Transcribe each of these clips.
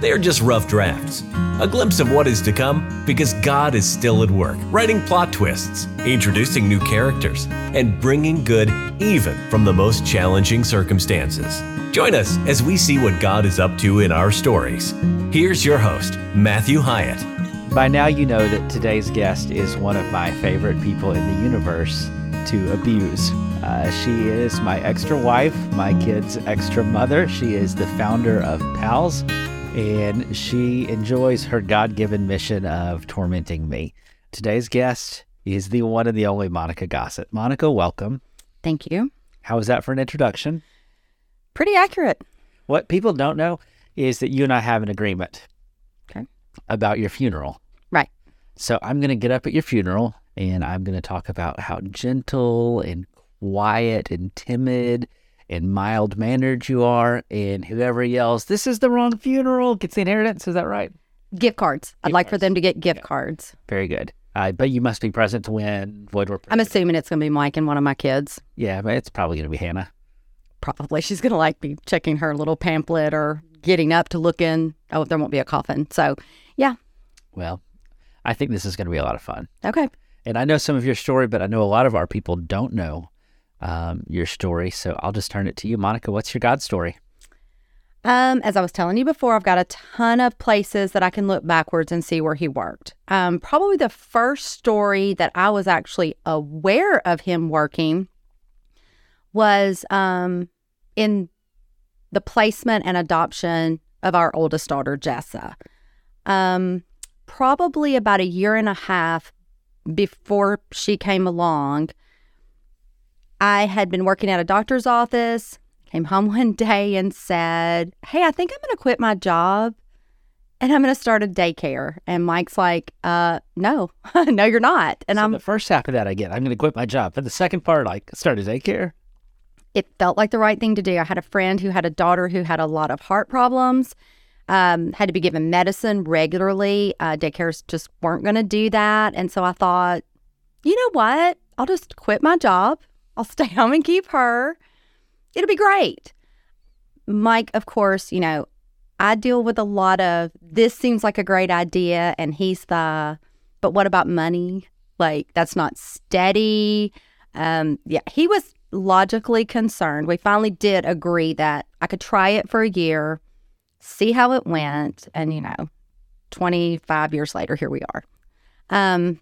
They are just rough drafts, a glimpse of what is to come because God is still at work, writing plot twists, introducing new characters, and bringing good even from the most challenging circumstances. Join us as we see what God is up to in our stories. Here's your host, Matthew Hyatt. By now, you know that today's guest is one of my favorite people in the universe to abuse. Uh, she is my extra wife, my kid's extra mother. She is the founder of PALS, and she enjoys her God given mission of tormenting me. Today's guest is the one and the only Monica Gossett. Monica, welcome. Thank you. How was that for an introduction? Pretty accurate. What people don't know is that you and I have an agreement Okay. about your funeral. Right. So I'm going to get up at your funeral and I'm going to talk about how gentle and quiet and timid and mild mannered you are. And whoever yells, This is the wrong funeral, gets the inheritance. Is that right? Gift cards. I'd Gift like for them to get gift cards. Very good. Uh, but you must be present to win Void War. I'm assuming it's going to be Mike and one of my kids. Yeah, but it's probably going to be Hannah. Probably. She's going to like be checking her little pamphlet or getting up to look in. Oh, there won't be a coffin. So, yeah. Well, I think this is going to be a lot of fun. Okay. And I know some of your story, but I know a lot of our people don't know um, your story. So I'll just turn it to you. Monica, what's your God story? Um, as I was telling you before, I've got a ton of places that I can look backwards and see where he worked. Um, probably the first story that I was actually aware of him working was um, in the placement and adoption of our oldest daughter, Jessa. Um, probably about a year and a half before she came along, I had been working at a doctor's office came home one day and said, Hey, I think I'm going to quit my job and I'm going to start a daycare. And Mike's like, uh, no, no, you're not. And so I'm, the first half of that I get. I'm going to quit my job. But the second part, like start a daycare. it felt like the right thing to do. I had a friend who had a daughter who had a lot of heart problems, um, had to be given medicine regularly. Uh, daycares just weren't going to do that. And so I thought, you know what? I'll just quit my job. I'll stay home and keep her. It'll be great. Mike, of course, you know, I deal with a lot of this seems like a great idea. And he's the, but what about money? Like, that's not steady. Um, yeah, he was logically concerned. We finally did agree that I could try it for a year, see how it went, and you know, 25 years later, here we are. Um,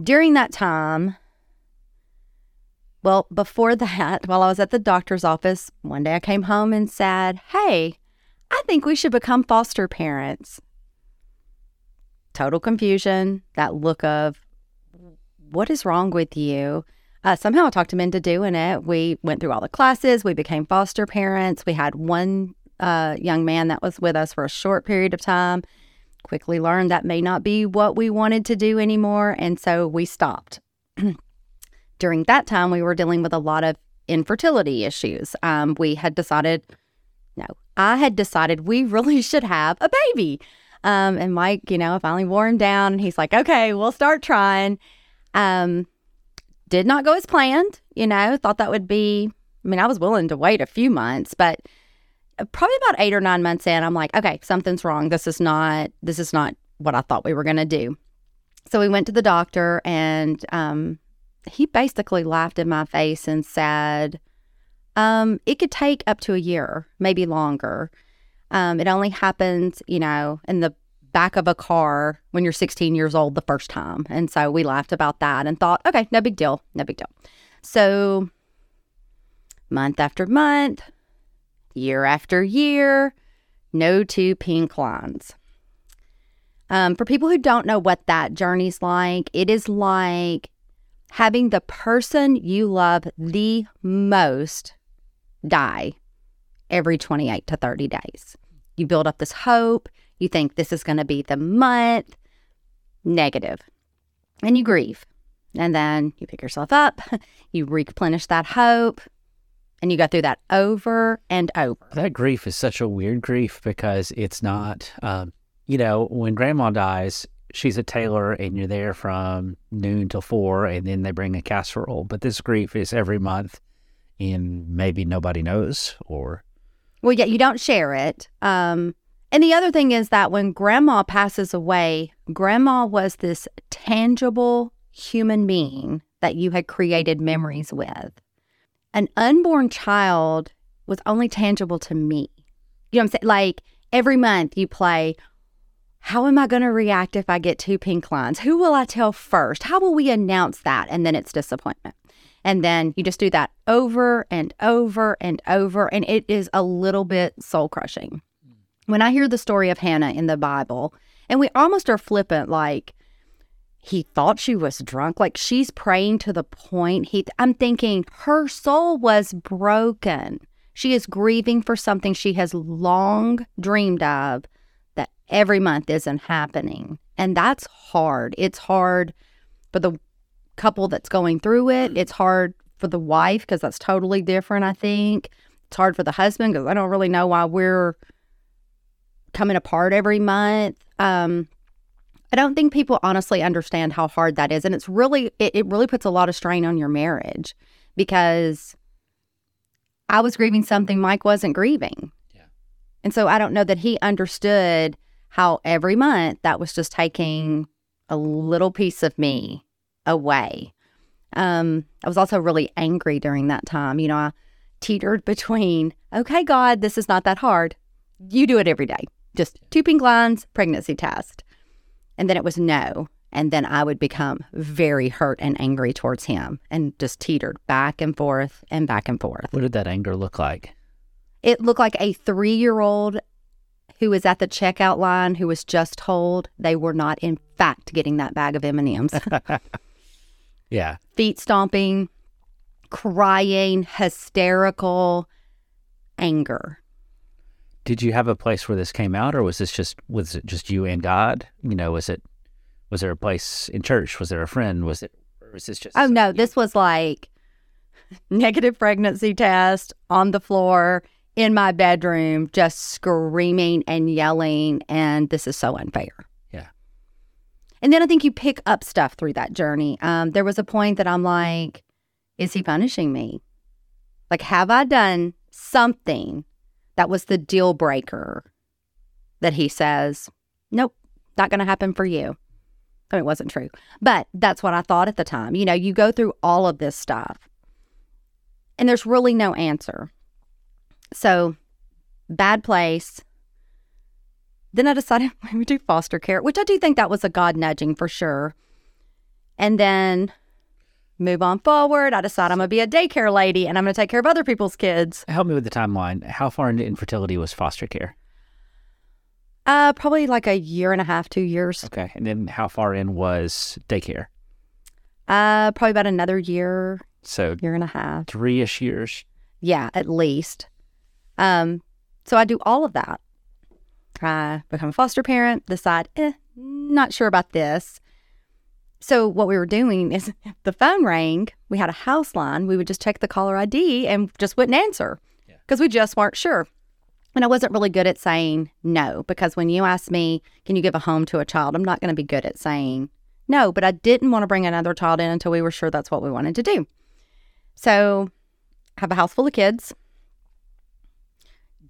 during that time, well, before that, while I was at the doctor's office, one day I came home and said, Hey, I think we should become foster parents. Total confusion, that look of, What is wrong with you? Uh, somehow I talked him into doing it. We went through all the classes. We became foster parents. We had one uh, young man that was with us for a short period of time. Quickly learned that may not be what we wanted to do anymore. And so we stopped. During that time, we were dealing with a lot of infertility issues. Um, we had decided, no, I had decided we really should have a baby. Um, and Mike, you know, finally wore him down. And he's like, okay, we'll start trying. Um, did not go as planned. You know, thought that would be, I mean, I was willing to wait a few months, but probably about eight or nine months in, I'm like, okay, something's wrong. This is not, this is not what I thought we were going to do. So we went to the doctor and um, he basically laughed in my face and said, um, it could take up to a year, maybe longer. Um, it only happens, you know, in the back of a car when you're 16 years old the first time. And so we laughed about that and thought, okay, no big deal, no big deal. So month after month, year after year, no two pink lines. Um, for people who don't know what that journey's like, it is like having the person you love the most die every 28 to 30 days. You build up this hope. You think this is going to be the month. Negative. And you grieve. And then you pick yourself up, you replenish that hope, and you go through that over and over. That grief is such a weird grief because it's not, um, you know, when grandma dies, she's a tailor and you're there from noon till four, and then they bring a casserole. But this grief is every month, and maybe nobody knows, or Well, yeah, you don't share it. Um, and the other thing is that when grandma passes away, grandma was this tangible human being that you had created memories with. An unborn child was only tangible to me. You know what I'm saying? Like every month you play, how am I going to react if I get two pink lines? Who will I tell first? How will we announce that? And then it's disappointment. And then you just do that over and over and over. And it is a little bit soul crushing. When I hear the story of Hannah in the Bible, and we almost are flippant, like, he thought she was drunk. Like she's praying to the point he I'm thinking her soul was broken. She is grieving for something she has long dreamed of that every month isn't happening. And that's hard. It's hard for the couple that's going through it. It's hard for the wife because that's totally different, I think. It's hard for the husband because I don't really know why we're coming apart every month. Um, I don't think people honestly understand how hard that is. And it's really, it, it really puts a lot of strain on your marriage because I was grieving something Mike wasn't grieving. And so I don't know that he understood how every month that was just taking a little piece of me away. Um, I was also really angry during that time. You know, I teetered between, okay, God, this is not that hard. You do it every day. Just two pink lines, pregnancy test. And then it was no. And then I would become very hurt and angry towards him and just teetered back and forth and back and forth. what did that anger look like? It looked like a three year old who was at the checkout line who was just told they were not, in fact, getting that bag of M&Ms. Yeah. Feet stomping, crying, hysterical, anger. Did you have a place where this came out, or was this just was it just you and God? You know, was it was there a place in church? Was there a friend? Was it or was this just Oh no, this was like negative pregnancy test on the floor in my bedroom, just screaming and yelling, and this is so unfair. Yeah. And then I think you pick up stuff through that journey. Um, there was a point that I'm like, is he punishing me? Like, have I done something that was the deal breaker that he says, nope, not going to happen for you? I mean, it wasn't true, but that's what I thought at the time. You know, you go through all of this stuff and there's really no answer. So, bad place. Then I decided let me do foster care, which I do think that was a God nudging for sure. And then move on forward. I decide I'm going to be a daycare lady and I'm going to take care of other people's kids. Help me with the timeline. How far into infertility was foster care? Uh, probably like a year and a half, two years. Okay. And then how far in was daycare? Uh, probably about another year, So year and a half. three ish years. Yeah, at least. Um, so I do all of that. I become a foster parent, decide, eh, not sure about this. So what we were doing is the phone rang, we had a house line, we would just check the caller ID and just wouldn't answer because we just weren't sure. And I wasn't really good at saying no because when you ask me, can you give a home to a child? I'm not going to be good at saying no, but I didn't want to bring another child in until we were sure that's what we wanted to do. So I have a house full of kids.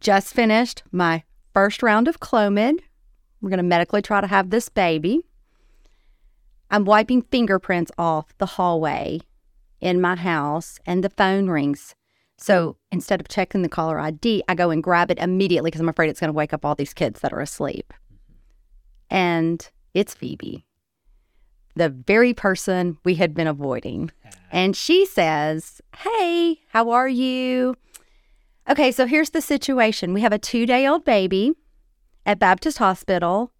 Just finished my first round of Clomid. We're going to medically try to have this baby. I'm wiping fingerprints off the hallway in my house, and the phone rings. So instead of checking the caller ID, I go and grab it immediately because I'm afraid it's going to wake up all these kids that are asleep. And it's Phoebe, the very person we had been avoiding. And she says, Hey, how are you? Okay, so here's the situation we have a two day old baby at Baptist Hospital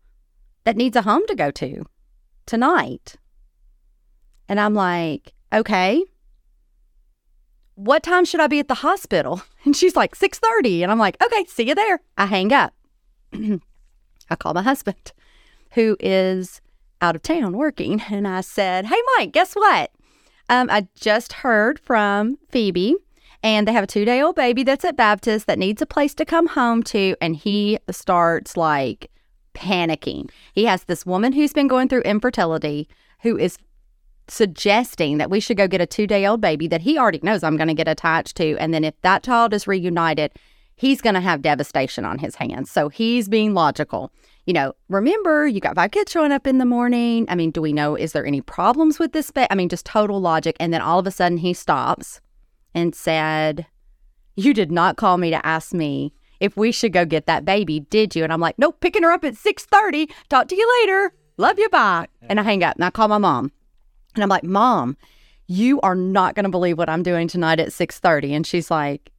that needs a home to go to tonight. And I'm like, Okay. What time should I be at the hospital? And she's like, 6:30. And I'm like, okay, see you there. I hang up. I call my husband, who is out of town working. And I said, Hey, Mike, guess what? Um, I just heard from Phoebe, and they have a two day old baby that's at Baptist that needs a place to come home to. And he starts like panicking. He has this woman who's been going through infertility who is suggesting that we should go get a two day old baby that he already knows I'm going to get attached to. And then if that child is reunited, he's going to have devastation on his hands. So he's being logical. You know, remember, you got five kids showing up in the morning. I mean, do we know, is there any problems with this? Ba-? I mean, just total logic. And then all of a sudden he stops and said, You did not call me to ask me if we should go get that baby, did you? And I'm like, Nope, picking her up at 6:30. Talk to you later. Love you, bye. And I hang up and I call my mom. And I'm like, Mom, you are not going to believe what I'm doing tonight at 6:30. And she's like,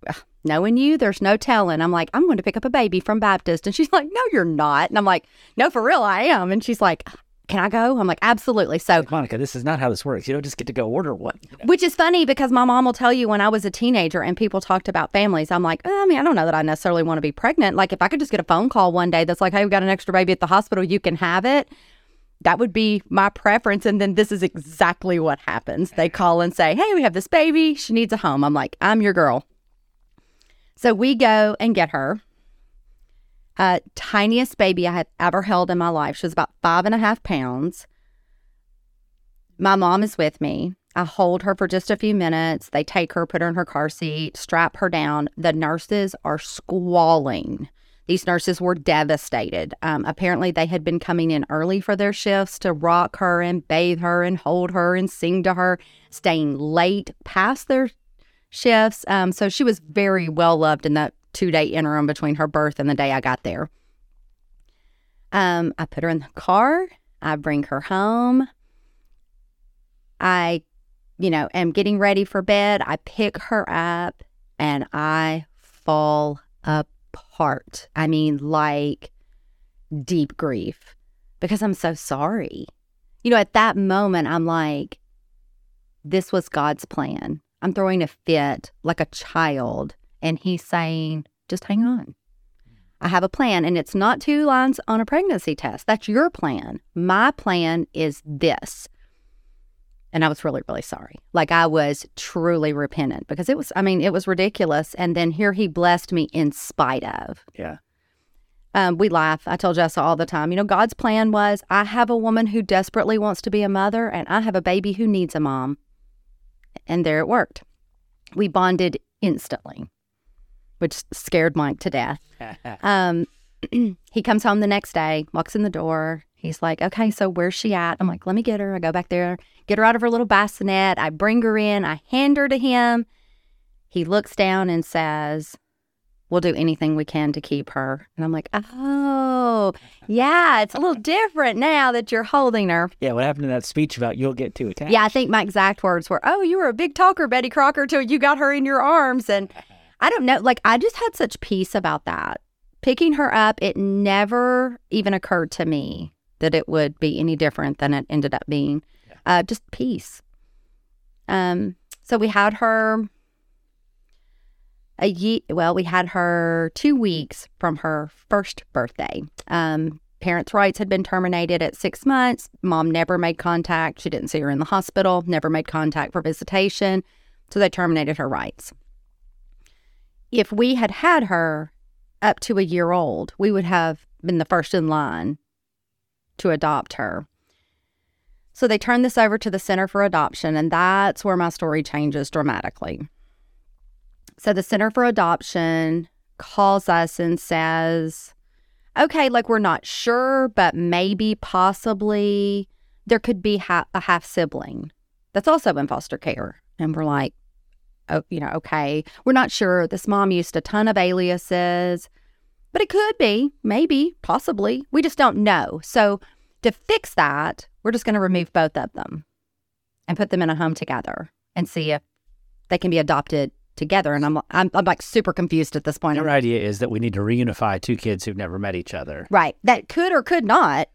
knowing you, there's no telling. I'm like, I'm going to pick up a baby from Baptist. And she's like, No, you're not. And I'm like, No, for real, I am. And she's like, Can I go? I'm like, Absolutely. So, Monica, this is not how this works. You don't just get to go order one. you know? which is funny because my mom will tell you when I was a teenager and people talked about families, I'm like, "Uh, I mean, I don't know that I necessarily want to be pregnant. Like, if I could just get a phone call one day that's like, Hey, we got an extra baby at the hospital, you can have it. That would be my preference. And then this is exactly what happens. They call and say, Hey, we have this baby. She needs a home. I'm like, I'm your girl. So we go and get her. Uh, tiniest baby I had ever held in my life. She was about five and a half pounds. My mom is with me. I hold her for just a few minutes. They take her, put her in her car seat, strap her down. The nurses are squalling. These nurses were devastated. Um, apparently, they had been coming in early for their shifts to rock her and bathe her and hold her and sing to her, staying late past their shifts. Um, so she was very well loved in that two day interim between her birth and the day I got there. Um, I put her in the car. I bring her home. I, you know, am getting ready for bed. I pick her up and I fall apart. I mean, like deep grief because I'm so sorry. You know, at that moment, I'm like, this was God's plan. I'm throwing a fit like a child, and He's saying, just hang on. I have a plan, and it's not two lines on a pregnancy test. That's your plan. My plan is this. And I was really, really sorry. Like I was truly repentant because it was, I mean, it was ridiculous. And then here he blessed me in spite of. Yeah. Um, we laugh. I tell Jessa all the time, you know, God's plan was I have a woman who desperately wants to be a mother, and I have a baby who needs a mom. And there it worked. We bonded instantly, which scared Mike to death. Um, he comes home the next day, walks in the door. He's like, okay, so where's she at? I'm like, let me get her. I go back there, get her out of her little bassinet. I bring her in. I hand her to him. He looks down and says, we'll do anything we can to keep her. And I'm like, oh, yeah, it's a little different now that you're holding her. yeah, what happened to that speech about you'll get too attached? Yeah, I think my exact words were, oh, you were a big talker, Betty Crocker, till you got her in your arms. And I don't know, like, I just had such peace about that. Picking her up, it never even occurred to me that it would be any different than it ended up being. Uh, just peace. Um, so we had her a year. Well, we had her two weeks from her first birthday. Um, parents' rights had been terminated at six months. Mom never made contact. She didn't see her in the hospital. Never made contact for visitation. So they terminated her rights. If we had had her up to a year old, we would have been the first in line to adopt her. So they turned this over to the Center for Adoption, and that's where my story changes dramatically. So the Center for Adoption calls us and says, okay, like we're not sure, but maybe, possibly, there could be ha- a half sibling that's also in foster care. And we're like, you know, okay, we're not sure. This mom used a ton of aliases, but it could be, maybe, possibly. We just don't know. So to fix that, we're just going to remove both of them and put them in a home together and see if they can be adopted together. And I'm, I'm, I'm like super confused at this point. Your idea is that we need to reunify two kids who've never met each other. Right. That could or could not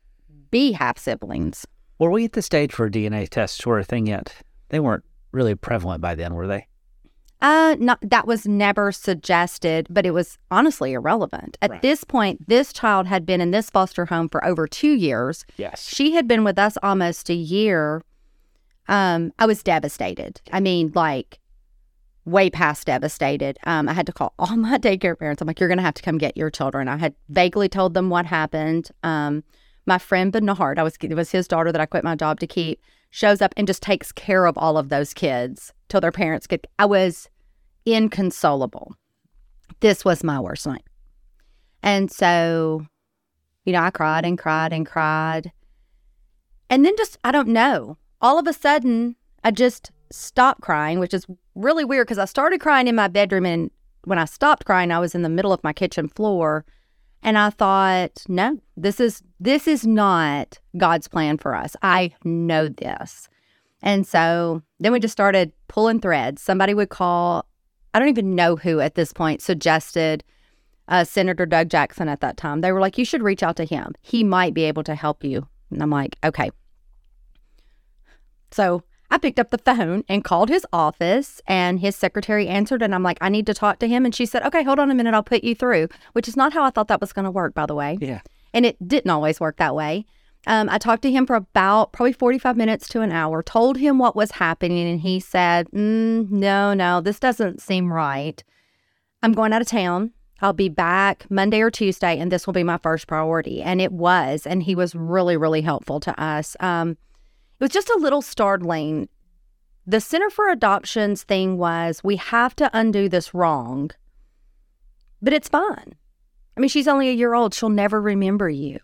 be half siblings. Were we at the stage where DNA tests were a thing yet? They weren't really prevalent by then, were they? Uh, not that was never suggested, but it was honestly irrelevant. At Right. this point, this child had been in this foster home for over two years. Yes. She had been with us almost a year. Um, I was devastated. I mean, like way past devastated. Um, I had to call all my daycare parents. I'm like, you're gonna have to come get your children. I had vaguely told them what happened. Um, my friend Bernard, I was it was his daughter that I quit my job to keep, shows up and just takes care of all of those kids till their parents get. I was inconsolable. This was my worst night, and so, you know, I cried and cried and cried, and then just I don't know. All of a sudden, I just stopped crying, which is really weird because I started crying in my bedroom, and when I stopped crying, I was in the middle of my kitchen floor. And I thought, no, this is this is not God's plan for us. I know this. And so then we just started pulling threads. Somebody would call, I don't even know who at this point suggested uh, Senator Doug Jackson at that time. They were like, you should reach out to him. He might be able to help you. And I'm like, okay. So I picked up the phone and called his office, and his secretary answered. And I'm like, I need to talk to him. And she said, okay, hold on a minute. I'll put you through, which is not how I thought that was going to work, by the way. Yeah. And it didn't always work that way. Um, I talked to him for about probably 45 minutes to an hour, told him what was happening, and he said, mm, No, no, this doesn't seem right. I'm going out of town. I'll be back Monday or Tuesday, and this will be my first priority. And it was. And he was really, really helpful to us. Um, it was just a little startling. The Center for Adoptions thing was we have to undo this wrong, but it's fine. I mean, she's only a year old. She'll never remember you.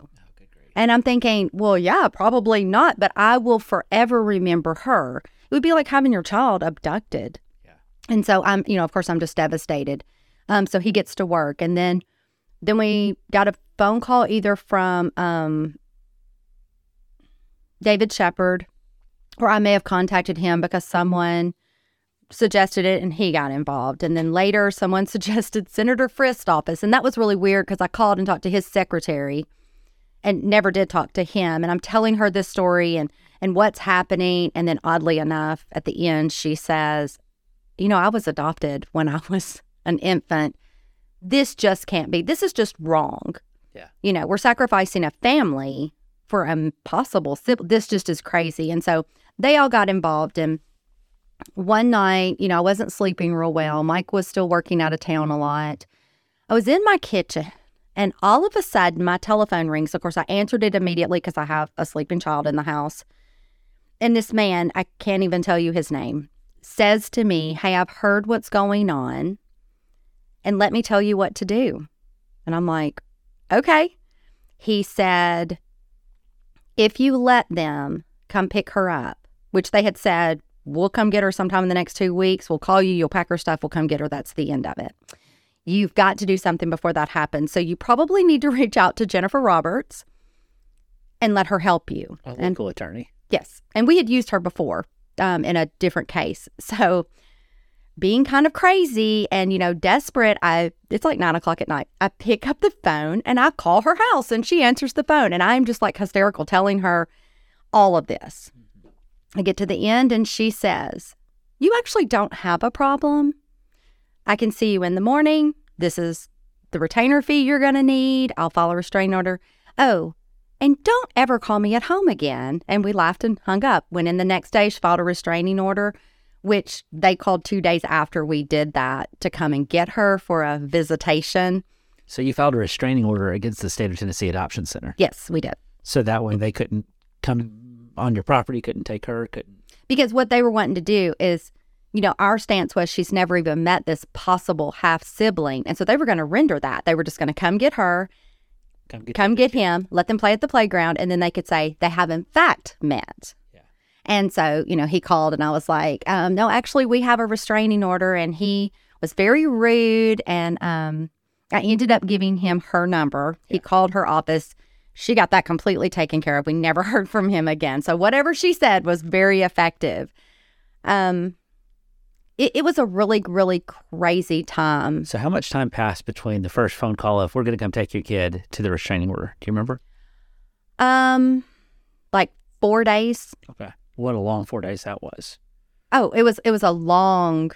And I'm thinking, well, yeah, probably not, but I will forever remember her. It would be like having your child abducted. Yeah. And so I'm, you know, of course, I'm just devastated. Um, so he gets to work, and then, then we got a phone call either from um, David Shepard, or I may have contacted him because someone suggested it and he got involved. And then later, someone suggested Senator Frist's office, and that was really weird because I called and talked to his secretary and never did talk to him. And I'm telling her this story and and what's happening. And then oddly enough, at the end, she says, "You know, I was adopted when I was an infant. This just can't be. This is just wrong. Yeah. You know, we're sacrificing a family for a possible sibling. This just is crazy." And so they all got involved. And one night, you know, I wasn't sleeping real well. Mike was still working out of town a lot. I was in my kitchen and all of a sudden, my telephone rings. Of course, I answered it immediately because I have a sleeping child in the house. And this man, I can't even tell you his name, says to me, Hey, I've heard what's going on, and let me tell you what to do. And I'm like, Okay. He said, If you let them come pick her up, which they had said, We'll come get her sometime in the next two weeks. We'll call you. You'll pack her stuff. We'll come get her. That's the end of it. You've got to do something before that happens. So you probably need to reach out to Jennifer Roberts and let her help you. A And local attorney. yes, and we had used her before um, in a different case. So being kind of crazy and you know desperate, I it's like nine o'clock at night. I pick up the phone and I call her house, and she answers the phone, and I'm just like hysterical, telling her all of this. I get to the end, and she says, "You actually don't have a problem." I can see you in the morning. This is the retainer fee you're going to need. I'll file a restraining order. Oh, and don't ever call me at home again. And we laughed and hung up. When in the next day, she filed a restraining order, which they called two days after we did that to come and get her for a visitation. So you filed a restraining order against the state of Tennessee Adoption Center. Yes, we did. So that way they couldn't come on your property, couldn't take her, couldn't. Because what they were wanting to do is, you know, our stance was she's never even met this possible half sibling. And so they were going to render that. They were just going to come get her, Come get come get him, let them play at the playground, and then they could say they have in fact met. Yeah. And so, you know, he called and I was like, um, no, actually, we have a restraining order. And he was very rude. And um, I ended up giving him her number. He called her office. She got that completely taken care of. We never heard from him again. So, whatever she said was very effective. Um, it, it was a really, really crazy time. So how much time passed between the first phone call of we're going to come take your kid to the restraining order? Do you remember? Um, like four days. Okay. What a long four days that was. Oh, it was it was a long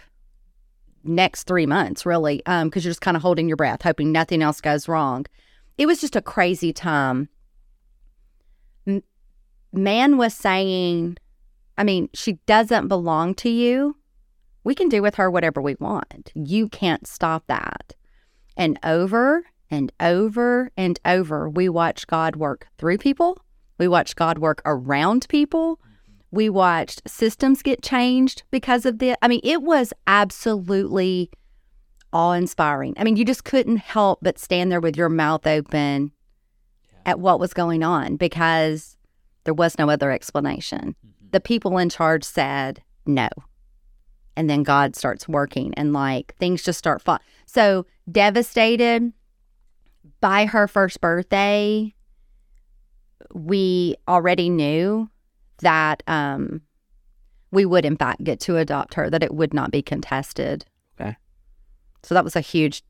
next three months, really, because um, you're just kind of holding your breath, hoping nothing else goes wrong. It was just a crazy time. M- man was saying, I mean, she doesn't belong to you. We can do with her whatever we want. You can't stop that. And over and over and over, we watch God work through people. We watch God work around people. We watched systems get changed because of this. I mean, it was absolutely awe inspiring. I mean, you just couldn't help but stand there with your mouth open at what was going on because there was no other explanation. Mm-hmm. The people in charge said no. And then God starts working and like things just start falling. So devastated by her first birthday, we already knew that um, we would, in fact, get to adopt her, that it would not be contested. Okay. So that was a huge,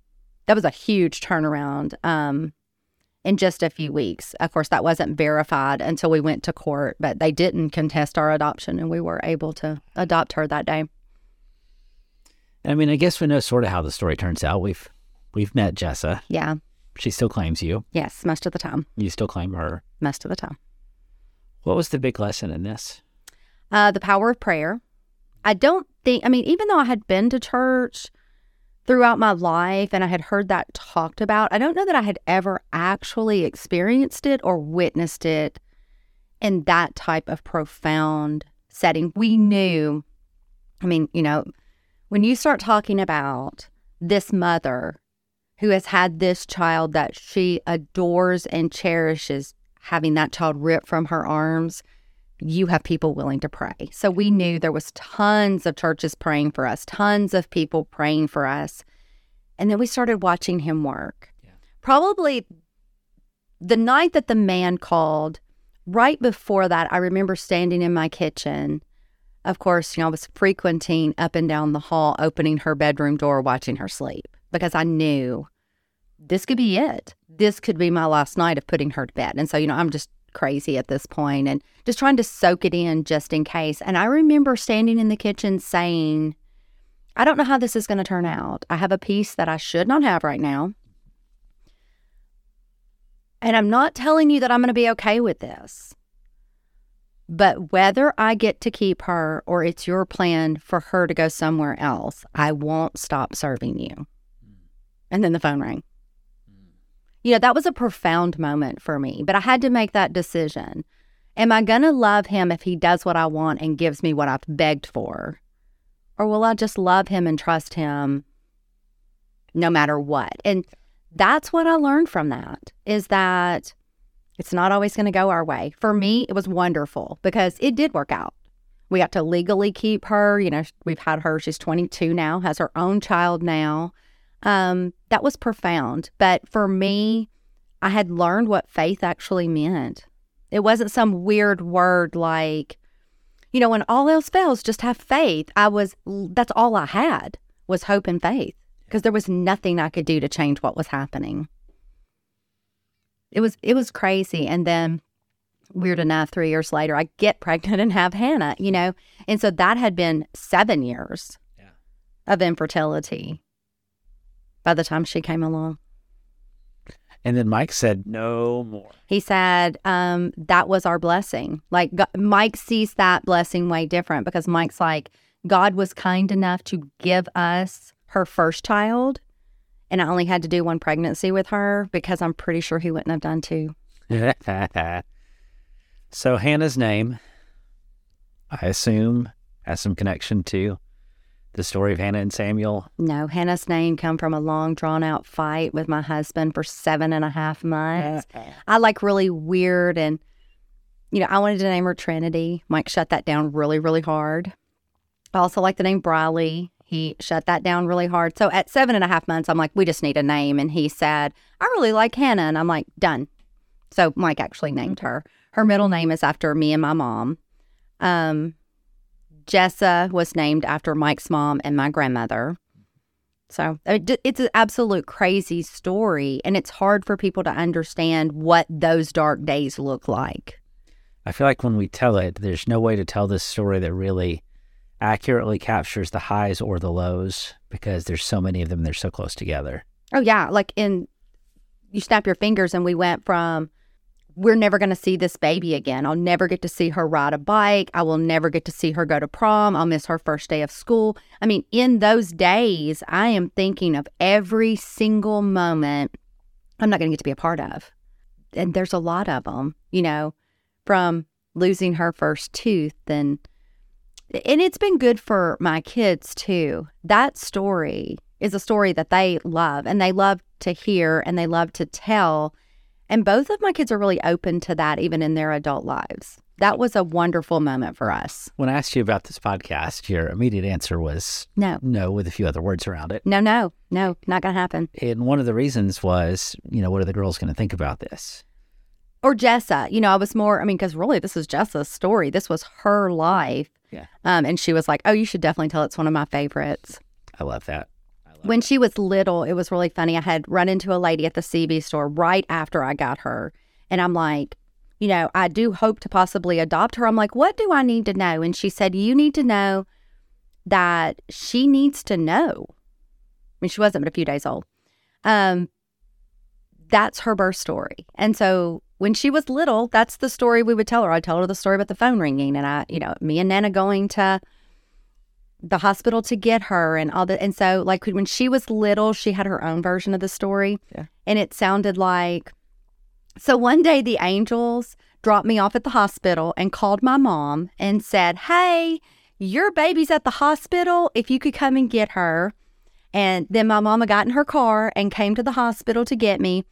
that was a huge turnaround um, in just a few weeks. Of course, that wasn't verified until we went to court, but they didn't contest our adoption and we were able to adopt her that day. I mean, I guess we know sort of how the story turns out. We've we've met Jessa. Yeah. She still claims you. Yes, most of the time. You still claim her. Most of the time. What was the big lesson in this? Uh, the power of prayer. I don't think, I mean, even though I had been to church throughout my life and I had heard that talked about, I don't know that I had ever actually experienced it or witnessed it in that type of profound setting. We knew, I mean, you know, when you start talking about this mother who has had this child that she adores and cherishes having that child ripped from her arms, you have people willing to pray. So we knew there was tons of churches praying for us, tons of people praying for us. And then we started watching him work. Yeah. Probably the night that the man called, right before that, I remember standing in my kitchen. Of course, you know, I was frequenting up and down the hall, opening her bedroom door, watching her sleep because I knew this could be it. This could be my last night of putting her to bed. And so, you know, I'm just crazy at this point and just trying to soak it in just in case. And I remember standing in the kitchen saying, I don't know how this is going to turn out. I have a peace that I should not have right now. And I'm not telling you that I'm going to be okay with this. But whether I get to keep her or it's your plan for her to go somewhere else, I won't stop serving you. Hmm. And then the phone rang hmm. you know, that was a profound moment for me, but I had to make that decision. Am I going to love him if he does what I want and gives me what I've begged for? Or will I just love him and trust him no matter what? And that's what I learned from that is that it's not always going to go our way. For me, it was wonderful because it did work out. We got to legally keep her. You know, we've had her, she's 22 now, has her own child now um, that was profound. But for me, I had learned what faith actually meant. It wasn't some weird word like, you know, when all else fails, just have faith. I was, that's all I had was hope and faith because there was nothing I could do to change what was happening. It was, it was crazy. And then, weird enough, three years later, I get pregnant and have Hannah, you know? And so that had been seven years yeah. of infertility by the time she came along. And then Mike said, no more. He said, um, that was our blessing. Like, God, Mike sees that blessing way different because Mike's like, God was kind enough to give us her first child. And I only had to do one pregnancy with her because I'm pretty sure he wouldn't have done two. so, Hannah's name, I assume, has some connection to the story of Hannah and Samuel? No, Hannah's name come from a long drawn out fight with my husband for seven and a half months. Uh-uh. I like really weird and you know, I wanted to name her Trinity. Mike shut that down really, really hard. I also like the name Briley. He shut that down really hard. So at seven and a half months, I'm like, we just need a name. And he said, I really like Hannah. And I'm like, done. So Mike actually named her. Her middle name is after me and my mom. Um, Jessa was named after Mike's mom and my grandmother. So it's an absolute crazy story, and it's hard for people to understand what those dark days look like. I feel like when we tell it, there's no way to tell this story that really accurately captures the highs or the lows because there's so many of them. They're so close together. Oh yeah, like in you snap your fingers and we went from we're never going to see this baby again. I'll never get to see her ride a bike. I will never get to see her go to prom. I'll miss her first day of school. I mean, in those days, I am thinking of every single moment I'm not going to get to be a part of. And there's a lot of them, you know, from losing her first tooth and and it's been good for my kids too. That story is a story that they love and they love to hear and they love to tell. And both of my kids are really open to that even in their adult lives. That was a wonderful moment for us. When I asked you about this podcast, your immediate answer was No, no, with a few other words around it. no, no, no, not going to happen. And one of the reasons was, you know, what are the girls going to think about this? Or Jessa, you know, I was more, I mean, because really this is Jessa's story. This was her life. Yeah. Um, and she was like, oh, you should definitely tell it's one of my favorites. I love that. I love When she was little, it was really funny. I had run into a lady at the CB store right after I got her. And I'm like, you know, I do hope to possibly adopt her. I'm like, what do I need to know? And she said, you need to know that she needs to know. I mean, she wasn't but a few days old. Um, that's her birth story. And so when she was little, that's the story we would tell her. I'd tell her the story about the phone ringing and I, you know, me and Nana going to the hospital to get her and all that. And so, like, when she was little, she had her own version of the story. Yeah. And it sounded like so one day the angels dropped me off at the hospital and called my mom and said, Hey, your baby's at the hospital. If you could come and get her. And then my mama got in her car and came to the hospital to get me.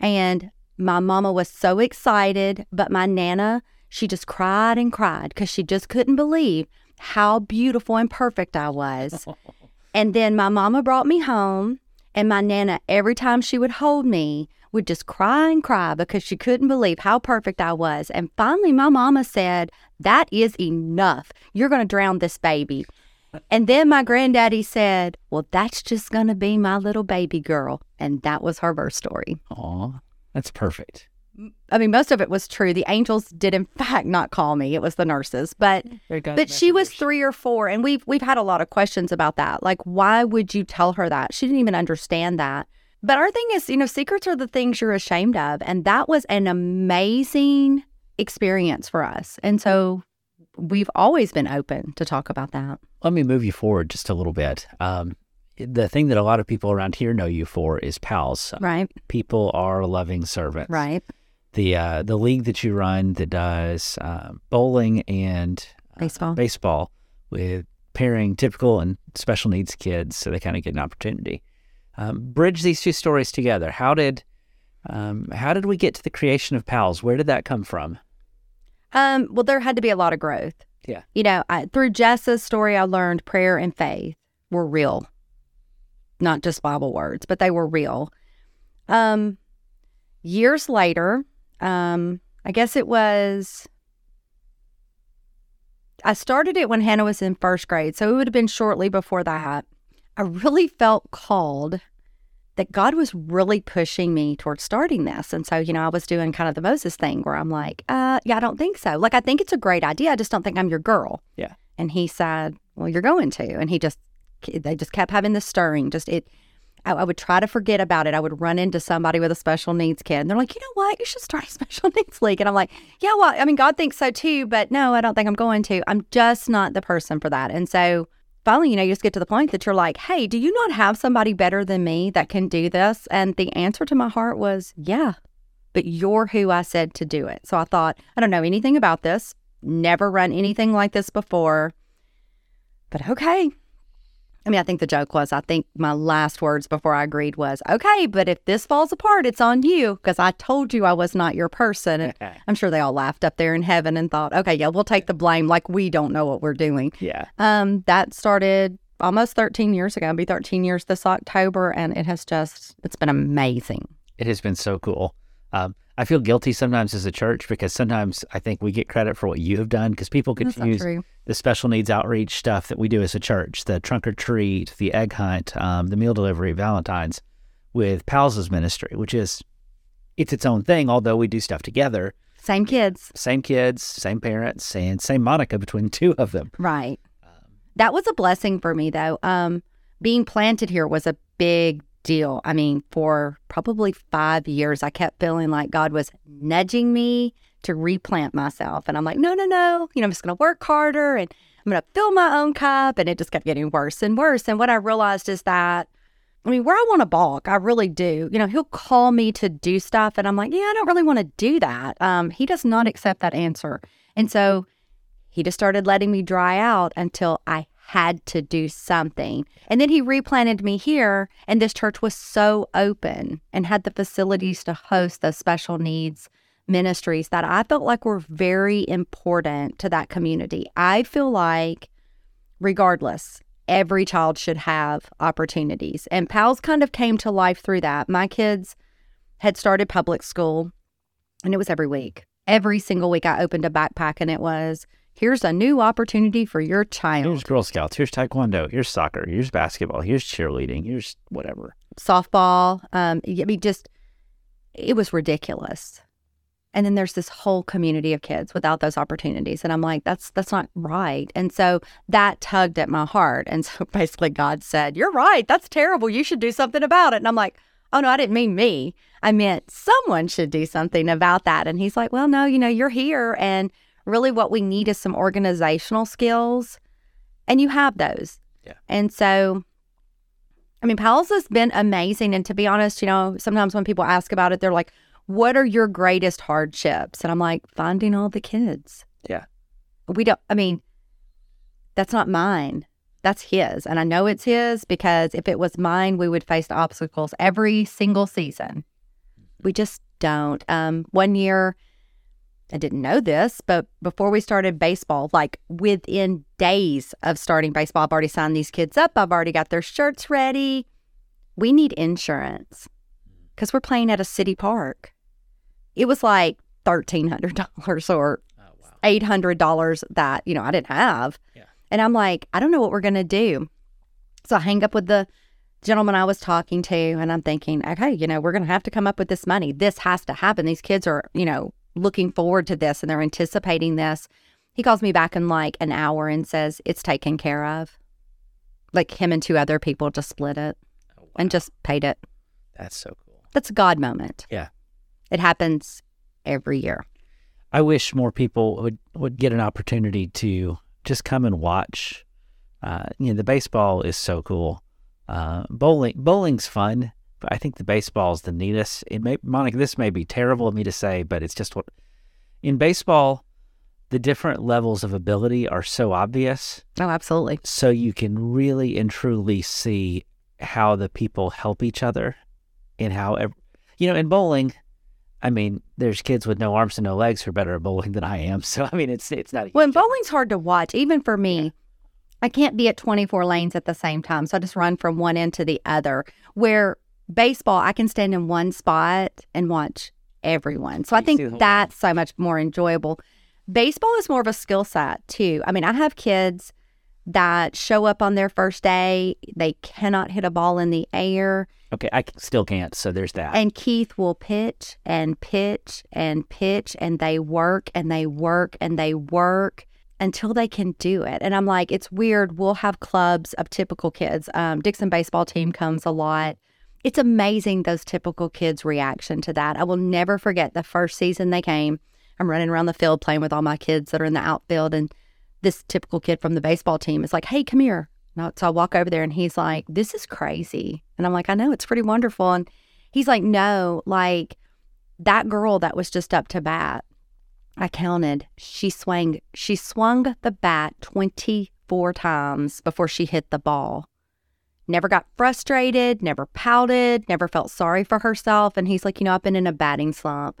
And my mama was so excited, but my nana, she just cried and cried because she just couldn't believe how beautiful and perfect I was. and then my mama brought me home, and my nana, every time she would hold me, would just cry and cry because she couldn't believe how perfect I was. And finally, my mama said, That is enough. You're going to drown this baby. And then my granddaddy said, Well, that's just going to be my little baby girl. And that was her birth story. Aw, that's perfect. I mean, most of it was true. The angels did, in fact, not call me. It was the nurses, but but she was three or four, and we've we've had a lot of questions about that. Like, why would you tell her that? She didn't even understand that. But our thing is, you know, secrets are the things you're ashamed of, and that was an amazing experience for us. And so we've always been open to talk about that. Let me move you forward just a little bit. Um, the thing that a lot of people around here know you for is pals. Right. People are loving servants. Right. The uh, the league that you run that does uh, bowling and uh, Baseball. baseball with pairing typical and special needs kids, so they kind of get an opportunity. Um, bridge these two stories together. How did um, how did we get to the creation of pals? Where did that come from? Um, well, there had to be a lot of growth. Yeah. You know, I, through Jessa's story, I learned prayer and faith were real, not just Bible words, but they were real. Um, years later, um, I guess it was. I started it when Hannah was in first grade, so it would have been shortly before that. I really felt called that God was really pushing me towards starting this. And so, you know, I was doing kind of the Moses thing where I'm like, uh, yeah, I don't think so. Like, I think it's a great idea. I just don't think I'm your girl. Yeah. And he said, well, you're going to. And he just, they just kept having the stirring. Just it, I, I would try to forget about it. I would run into somebody with a special needs kid. And they're like, you know what? You should start a special needs league. And I'm like, yeah, well, I mean, God thinks so too, but no, I don't think I'm going to. I'm just not the person for that. And so, finally, you know, you just get to the point that you're like, hey, do you not have somebody better than me that can do this? And the answer to my heart was, yeah, but you're who I said to do it. So I thought, I don't know anything about this, never run anything like this before, but okay. I mean, I think the joke was, I think my last words before I agreed was, okay, but if this falls apart, it's on you because I told you I was not your person. And I'm sure they all laughed up there in heaven and thought, okay, yeah, we'll take the blame like we don't know what we're doing. Yeah. Um, that started almost 13 years ago. It'll be 13 years this October, and it has just, it's been amazing. It has been so cool. Um, I feel guilty sometimes as a church because sometimes I think we get credit for what you have done because people confuse the special needs outreach stuff that we do as a church, the trunk or treat, the egg hunt, um, the meal delivery, Valentine's, with Pals' ministry, which is it's its own thing. Although we do stuff together, Same kids. same kids, same parents, and same Monica between two of them. Right. that was a blessing for me though. Um, being planted here was a big deal. I mean, for probably five years, I kept feeling like God was nudging me to replant myself. And I'm like, no, no, no. You know, I'm just going to work harder and I'm going to fill my own cup. And it just kept getting worse and worse. And what I realized is that, I mean, where I want to balk, I really do. You know, he'll call me to do stuff. And I'm like, yeah, I don't really want to do that. Um, he does not accept that answer. And so he just started letting me dry out until I had to do something. And then he replanted me here, and this church was so open and had the facilities to host those special needs ministries that I felt like were very important to that community. I feel like, regardless, every child should have opportunities. And PALS kind of came to life through that. My kids had started public school, and it was every week. Every single week, I opened a backpack, and it was Here's a new opportunity for your child. Here's Girl Scouts. Here's Taekwondo. Here's soccer. Here's basketball. Here's cheerleading. Here's whatever. Softball. Um, I mean, just it was ridiculous. And then there's this whole community of kids without those opportunities, and I'm like, that's that's not right. And so that tugged at my heart. And so basically, God said, "You're right. That's terrible. You should do something about it." And I'm like, "Oh no, I didn't mean me. I meant someone should do something about that." And He's like, "Well, no, you know, you're here and." Really what we need is some organizational skills, and you have those. Yeah. And so, I mean, PALS has been amazing. And to be honest, you know, sometimes when people ask about it, they're like, what are your greatest hardships? And I'm like, finding all the kids. Yeah. We don't, I mean, that's not mine. That's his. And I know it's his because if it was mine, we would face obstacles every single season. We just don't. Um, one year, I didn't know this, but before we started baseball, like within days of starting baseball, I've already signed these kids up. I've already got their shirts ready. We need insurance because we're playing at a city park. It was like $1,300 or oh, wow. $800 that, you know, I didn't have. Yeah. And I'm like, I don't know what we're going to do. So I hang up with the gentleman I was talking to and I'm thinking, okay, you know, we're going to have to come up with this money. This has to happen. These kids are, you know, looking forward to this and they're anticipating this. He calls me back in like an hour and says it's taken care of. Like him and two other people just split it oh, wow. and just paid it. That's so cool. That's a God moment. Yeah. It happens every year. I wish more people would, would get an opportunity to just come and watch. Uh, you know, the baseball is so cool. Uh, bowling bowling's fun. But I think the baseball is the neatest. It may, Monica, this may be terrible of me to say, but it's just what in baseball, the different levels of ability are so obvious. Oh, absolutely. So you can really and truly see how the people help each other and how, you know, in bowling, I mean, there's kids with no arms and no legs who are better at bowling than I am. So I mean, it's it's not. Well, bowling's hard to watch, even for me. Yeah. I can't be at 24 lanes at the same time, so I just run from one end to the other. Where baseball, I can stand in one spot and watch everyone. So I think that's so much more enjoyable. Baseball is more of a skill set too. I mean, I have kids that show up on their first day, they cannot hit a ball in the air. Okay, I still can't. So there's that. And Keith will pitch and pitch and pitch, and they work and they work and they work until they can do it. And I'm like, it's weird. We'll have clubs of typical kids. Um, Dickson baseball team comes a lot. It's amazing those typical kids' reaction to that. I will never forget the first season they came. I'm running around the field playing with all my kids that are in the outfield, and this typical kid from the baseball team is like, "Hey, come here." So I walk over there, and he's like, "This is crazy," and I'm like, "I know it's pretty wonderful." And he's like, "No, like that girl that was just up to bat. I counted. She swung. She swung the bat 24 times before she hit the ball never got frustrated, never pouted, never felt sorry for herself. And he's like, you know, I've been in a batting slump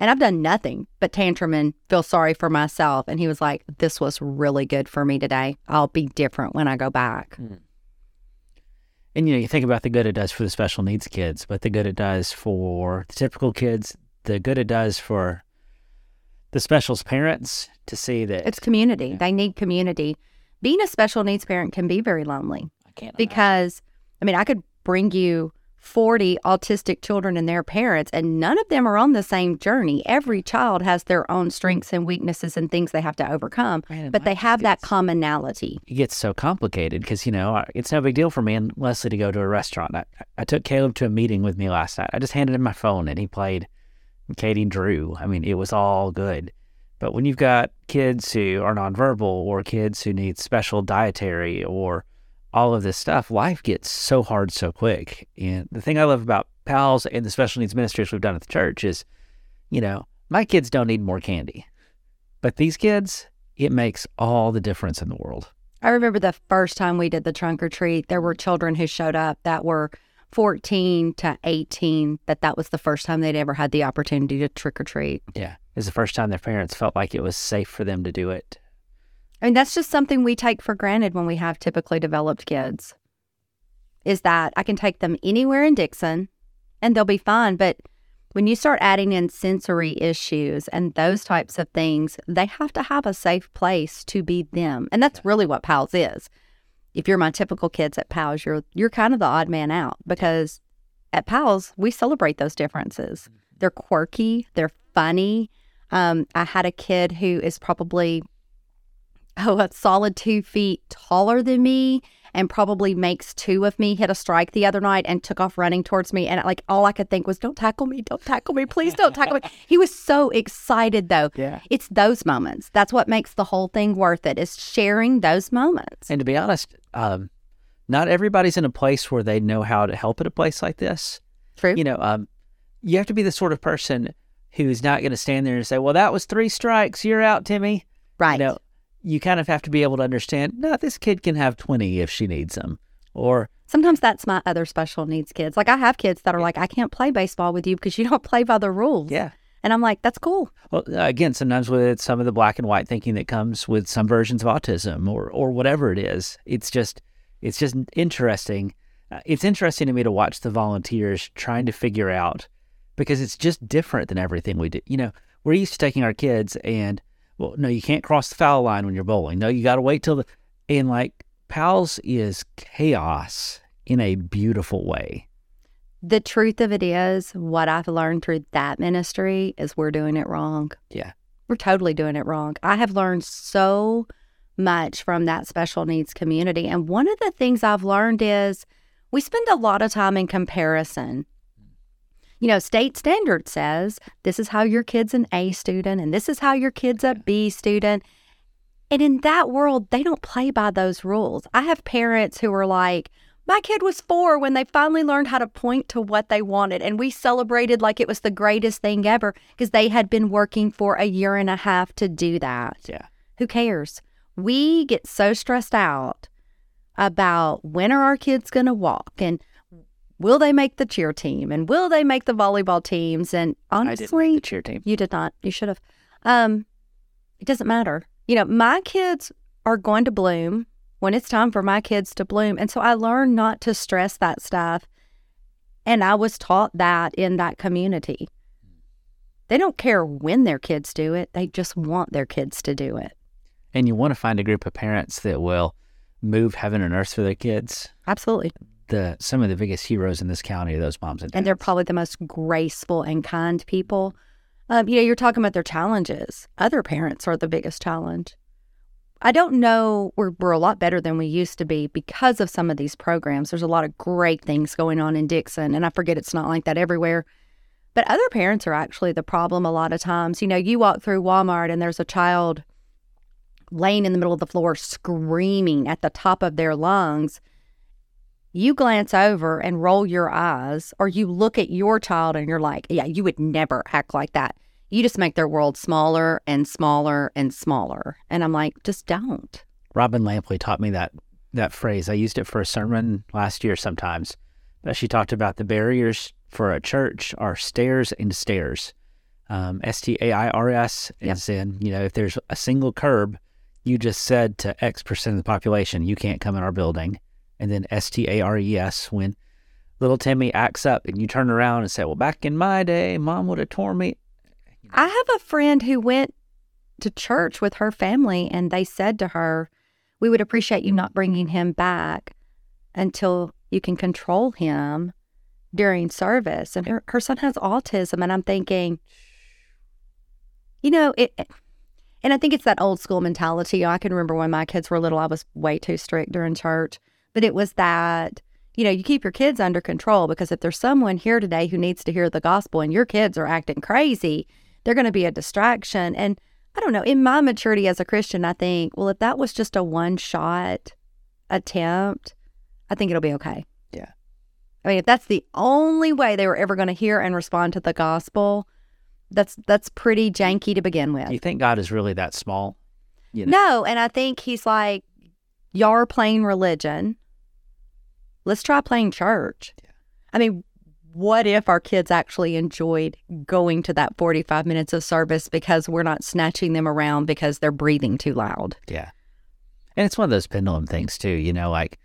and I've done nothing but tantrum and feel sorry for myself. And he was like, this was really good for me today. I'll be different when I go back. Mm. And, you know, you think about the good it does for the special needs kids, but the good it does for the typical kids, the good it does for the specials parents to see that it's community. Yeah. They need community. Being a special needs parent can be very lonely can't. Because, I mean, I could bring you 40 autistic children and their parents, and none of them are on the same journey. Every child has their own strengths and weaknesses and things they have to overcome, Man, but they mine have that commonality. it gets so complicated because you know it's no big deal for me and Leslie to go to a restaurant. I, I took Caleb to a meeting with me last night. I just handed him my phone and he played Katie Drew. I mean, it was all good. But when you've got kids who are nonverbal or kids who need special dietary or all of this stuff, life gets so hard so quick. And the thing I love about pals and the special needs ministries we've done at the church is, you know, my kids don't need more candy, but these kids, it makes all the difference in the world. I remember the first time we did the trunk or treat, there were children who showed up that were 14 to 18, that that was the first time they'd ever had the opportunity to trick or treat. Yeah. It was the first time their parents felt like it was safe for them to do it. I mean, that's just something we take for granted when we have typically developed kids. Is that I can take them anywhere in Dickson and they'll be fine. But when you start adding in sensory issues and those types of things, they have to have a safe place to be them. And that's really what PALS is. If you're my typical kids at PALS, you're you're kind of the odd man out because at PALS, we celebrate those differences. They're quirky, they're funny. Um, I had a kid who is probably oh, a solid two feet taller than me and probably makes two of me hit a strike the other night and took off running towards me. And like all I could think was, don't tackle me, don't tackle me, please don't tackle me. He was so excited though. Yeah. It's those moments. That's what makes the whole thing worth it is sharing those moments. And to be honest, um, not everybody's in a place where they know how to help at a place like this. True. You know, um, you have to be the sort of person who's not going to stand there and say, "Well, that was three strikes. You're out, Timmy." right. You know, you kind of have to be able to understand. No, this kid can have twenty if she needs them, or Sometimes that's my other special needs kids. Like I have kids that are like, I can't play baseball with you because you don't play by the rules. yeah. And I'm like, that's cool. Well, again, sometimes with some of the black and white thinking that comes with some versions of autism or or whatever it is, it's just it's just interesting. Uh, it's interesting to me to watch the volunteers trying to figure out because it's just different than everything we do. You know, we're used to taking our kids and well, no, you can't cross the foul line when you're bowling. No, you got to wait till the and like pals is chaos in a beautiful way. The truth of it is, what I've learned through that ministry is we're doing it wrong. Yeah. We're totally doing it wrong. I have learned so much from that special needs community. And one of the things I've learned is we spend a lot of time in comparison. You know, state standard says this is how your kid's an A student and this is how your kid's a B student. And in that world, they don't play by those rules. I have parents who are like, my kid was four when they finally learned how to point to what they wanted. And we celebrated like it was the greatest thing ever because they had been working for a year and a half to do that. Yeah. Who cares? We get so stressed out about when are our kids going to walk and will they make the cheer team and will they make the volleyball teams? And honestly, the cheer team. you did not. You should have. Um, it doesn't matter. You know, my kids are going to bloom when it's time for my kids to bloom. And so I learned not to stress that stuff. And I was taught that in that community. They don't care when their kids do it, they just want their kids to do it. And you want to find a group of parents that will move heaven and earth for their kids. Absolutely. The some of the biggest heroes in this county are those moms and dads. And they're probably the most graceful and kind people. Um, you know, you're talking about their challenges. Other parents are the biggest challenge. I don't know. We're, we're a lot better than we used to be because of some of these programs. There's a lot of great things going on in Dickson, and I forget it's not like that everywhere. But other parents are actually the problem a lot of times. You know, you walk through Walmart and there's a child laying in the middle of the floor screaming at the top of their lungs. You glance over and roll your eyes, or you look at your child and you're like, yeah, you would never act like that. You just make their world smaller and smaller and smaller. And I'm like, just don't. Robin Lampley taught me that that phrase. I used it for a sermon last year sometimes. But she talked about the barriers for a church are stairs and stairs. Um, S T A I R S Yep. in, you know, if there's a single curb, you just said to X percent of the population, you can't come in our building. And then S T A R E S, when little Timmy acts up and you turn around and say, well, back in my day, mom would have torn me. I have a friend who went to church with her family, and they said to her, We would appreciate you not bringing him back until you can control him. during service, and her, her son has autism. And I'm thinking, you know, it, and I think it's that old school mentality. I can remember when my kids were little, I was way too strict during church, but it was that, you know, you keep your kids under control because if there's someone here today who needs to hear the gospel and your kids are acting crazy, they're going to be a distraction. And I don't know, in my maturity as a Christian, I think, well, if that was just a one shot attempt, I think it'll be okay. Yeah. I mean, if that's the only way they were ever going to hear and respond to the gospel, that's that's pretty janky to begin with. You think God is really that small? You know? No, and I think he's like, y'all are playing religion. Let's try playing church. Yeah. I mean, what if our kids actually enjoyed going to that 45 minutes of service because we're not snatching them around because they're breathing too loud? Yeah. And it's one of those pendulum things too, you know, like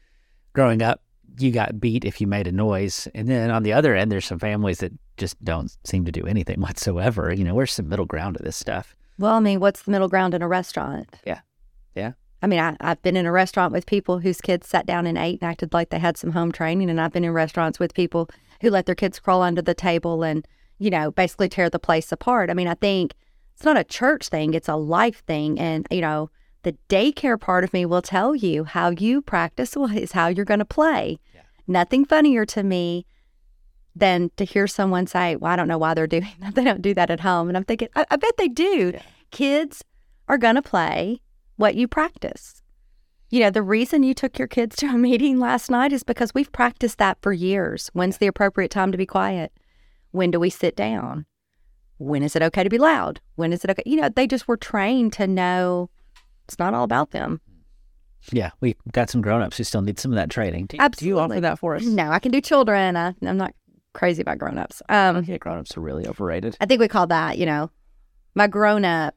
growing up, you got beat if you made a noise. And then on the other end, there's some families that just don't seem to do anything whatsoever. You know, where's some middle ground to this stuff? Well, I mean, what's the middle ground in a restaurant? Yeah. Yeah. I mean, I, I've been in a restaurant with people whose kids sat down and ate and acted like they had some home training. And I've been in restaurants with people who let their kids crawl under the table and, you know, basically tear the place apart. I mean, I think it's not a church thing, it's a life thing. And, you know, the daycare part of me will tell you how you practice is how you're going to play. Yeah. Nothing funnier to me than to hear someone say, Well, I don't know why they're doing that. They don't do that at home. And I'm thinking, I, I bet they do. Yeah. Kids are going to play what you practice. You know, the reason you took your kids to a meeting last night is because we've practiced that for years. When's the appropriate time to be quiet? When do we sit down? When is it okay to be loud? When is it okay? You know, they just were trained to know it's not all about them. Yeah. We got some grown-ups who still need some of that training. Do, do you Absolutely. offer that for us? No, I can do children. I, I'm not crazy about grown-ups. Um, Okay, grown-ups are really overrated. I think we call that, you know, my grown up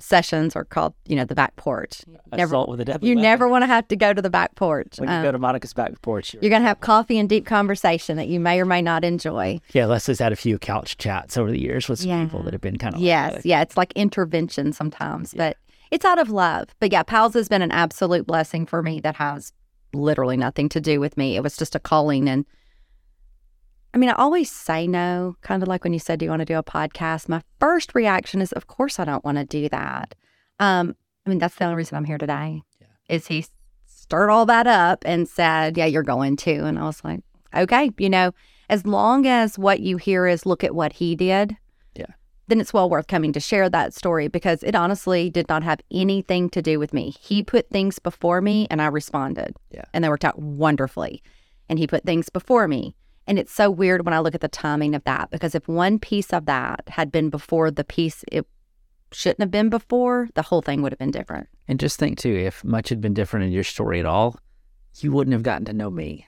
sessions are called, you know, the back porch. Never, Assault with a deadly you weapon. never want to have to go to the back porch. When you Um, go to Monica's back porch, you're, you're going to have coffee and deep conversation that you may or may not enjoy. yeah. Leslie's had a few couch chats over the years with some Yeah. people that have been kind of Yes. Yeah. It's like intervention sometimes, but it's out of love. But yeah, Pals has been an absolute blessing for me that has literally nothing to do with me. It was just a calling. And I mean, I always say no, kind of like when you said, Do you want to do a podcast? My first reaction is, Of course, I don't want to do that. Um, I mean, that's the only reason I'm here today. Yeah. Is he stirred all that up and said, Yeah, you're going to. And I was like, Okay, you know, as long as what you hear is look at what he did, yeah, then it's well worth coming to share that story because it honestly did not have anything to do with me. He put things before me and I responded. Yeah. And they worked out wonderfully. And he put things before me. And it's so weird when I look at the timing of that because if one piece of that had been before the piece it shouldn't have been before, the whole thing would have been different. And just think too, if much had been different in your story at all, you wouldn't have gotten to know me.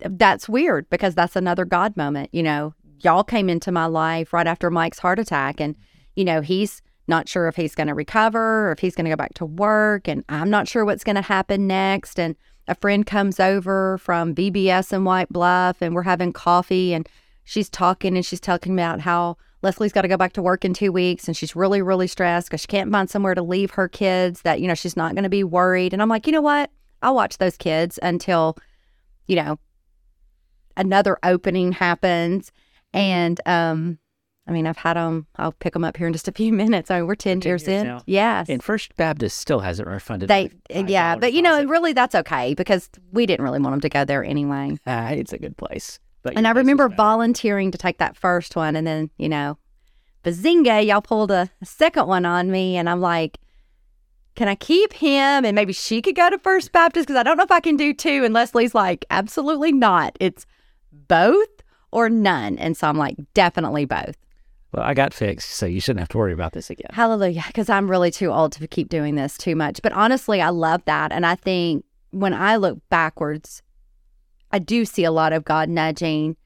That's weird because that's another God moment. You know, y'all came into my life right after Mike's heart attack, and, you know, he's not sure if he's going to recover or if he's going to go back to work, and I'm not sure what's going to happen next. And a friend comes over from VBS in White Bluff, and we're having coffee, and she's talking and she's talking about how Leslie's got to go back to work in two weeks, and she's really, really stressed because she can't find somewhere to leave her kids. That you know she's not going to be worried. And I'm like, you know what? I'll watch those kids until, you know, another opening happens. And um, I mean, I've had them. I'll pick them up here in just a few minutes. I mean, we're ten 10 years, years in. now. Yes, And First Baptist still hasn't refunded. they. Yeah, but you know, deposit. really, that's okay because we didn't really want them to go there anyway. Ah, it's a good place. But And I remember volunteering to take that first one, and then you know, bazinga, y'all pulled a second one on me, and I'm like, can I keep him? And maybe she could go to First Baptist because I don't know if I can do two. And Leslie's like, absolutely not. It's both or none. And so I'm like, definitely both. Well, I got fixed, so you shouldn't have to worry about this again. Hallelujah. Because I'm really too old to keep doing this too much. But honestly, I love that. And I think when I look backwards, I do see a lot of God nudging.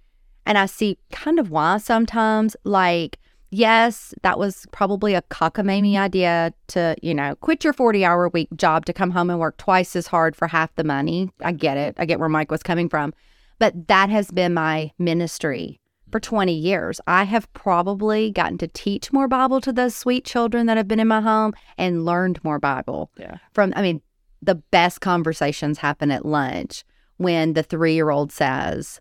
And I see kind of why sometimes. Like, yes, that was probably a cockamamie idea to, you know, quit your 40 hour week job to come home and work twice as hard for half the money. I get it. I get where Mike was coming from. But that has been my ministry for 20 years. I have probably gotten to teach more Bible to those sweet children that have been in my home and learned more Bible Yeah. from, I mean, the best conversations happen at lunch when the three year old says,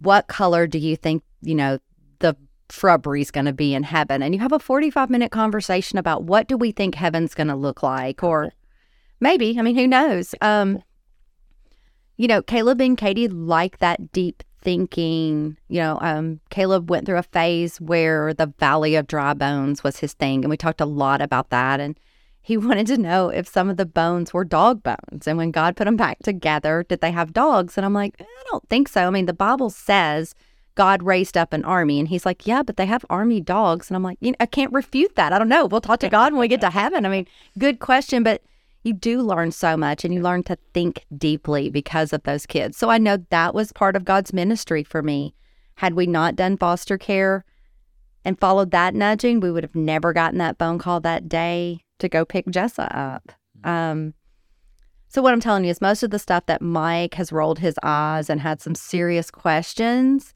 what color do you think, you know, the shrubbery is going to be in heaven? And you have a 45 minute conversation about what do we think heaven's going to look like? Or maybe, I mean, who knows? Um, you know, Caleb and Katie like that deep thinking. You know, um, Caleb went through a phase where the valley of dry bones was his thing. And we talked a lot about that. And he wanted to know if some of the bones were dog bones. And when God put them back together, did they have dogs? And I'm like, I don't think so. I mean, the Bible says God raised up an army. And he's like, yeah, but they have army dogs. And I'm like, you know, I can't refute that. I don't know. We'll talk to God when we get to heaven. I mean, good question. But you do learn so much and you learn to think deeply because of those kids. So I know that was part of God's ministry for me. Had we not done foster care and followed that nudging, we would have never gotten that phone call that day to go pick Jessa up. Um, so what I'm telling you is most of the stuff that Mike has rolled his eyes and had some serious questions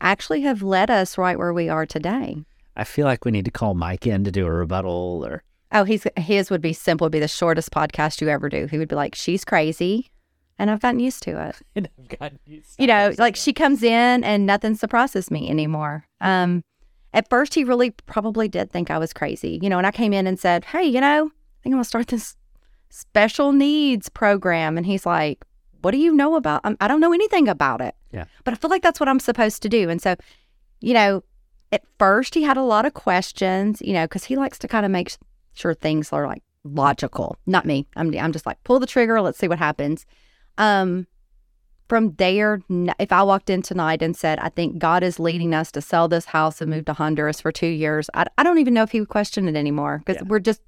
actually have led us right where we are today. I feel like we need to call Mike in to do a rebuttal or Oh, he's his would be simple, would be the shortest podcast you ever do. He would be like, She's crazy. And I've gotten used to it. and I've gotten used You know, like she comes in and nothing surprises me anymore. Um, at first he really probably did think I was crazy. You know, and I came in and said, Hey, you know, I think I'm gonna start this special needs program. And he's like, What do you know about? Um, I don't know anything about it. Yeah. But I feel like that's what I'm supposed to do. And so, you know, at first he had a lot of questions, you know, because he likes to kind of make sure things are like logical. Not me. I'm I'm just like pull the trigger. Let's see what happens. Um, from there, if I walked in tonight and said, I think God is leading us to sell this house and move to Honduras for two years, I, I don't even know if he would question it anymore because Yeah. we're just,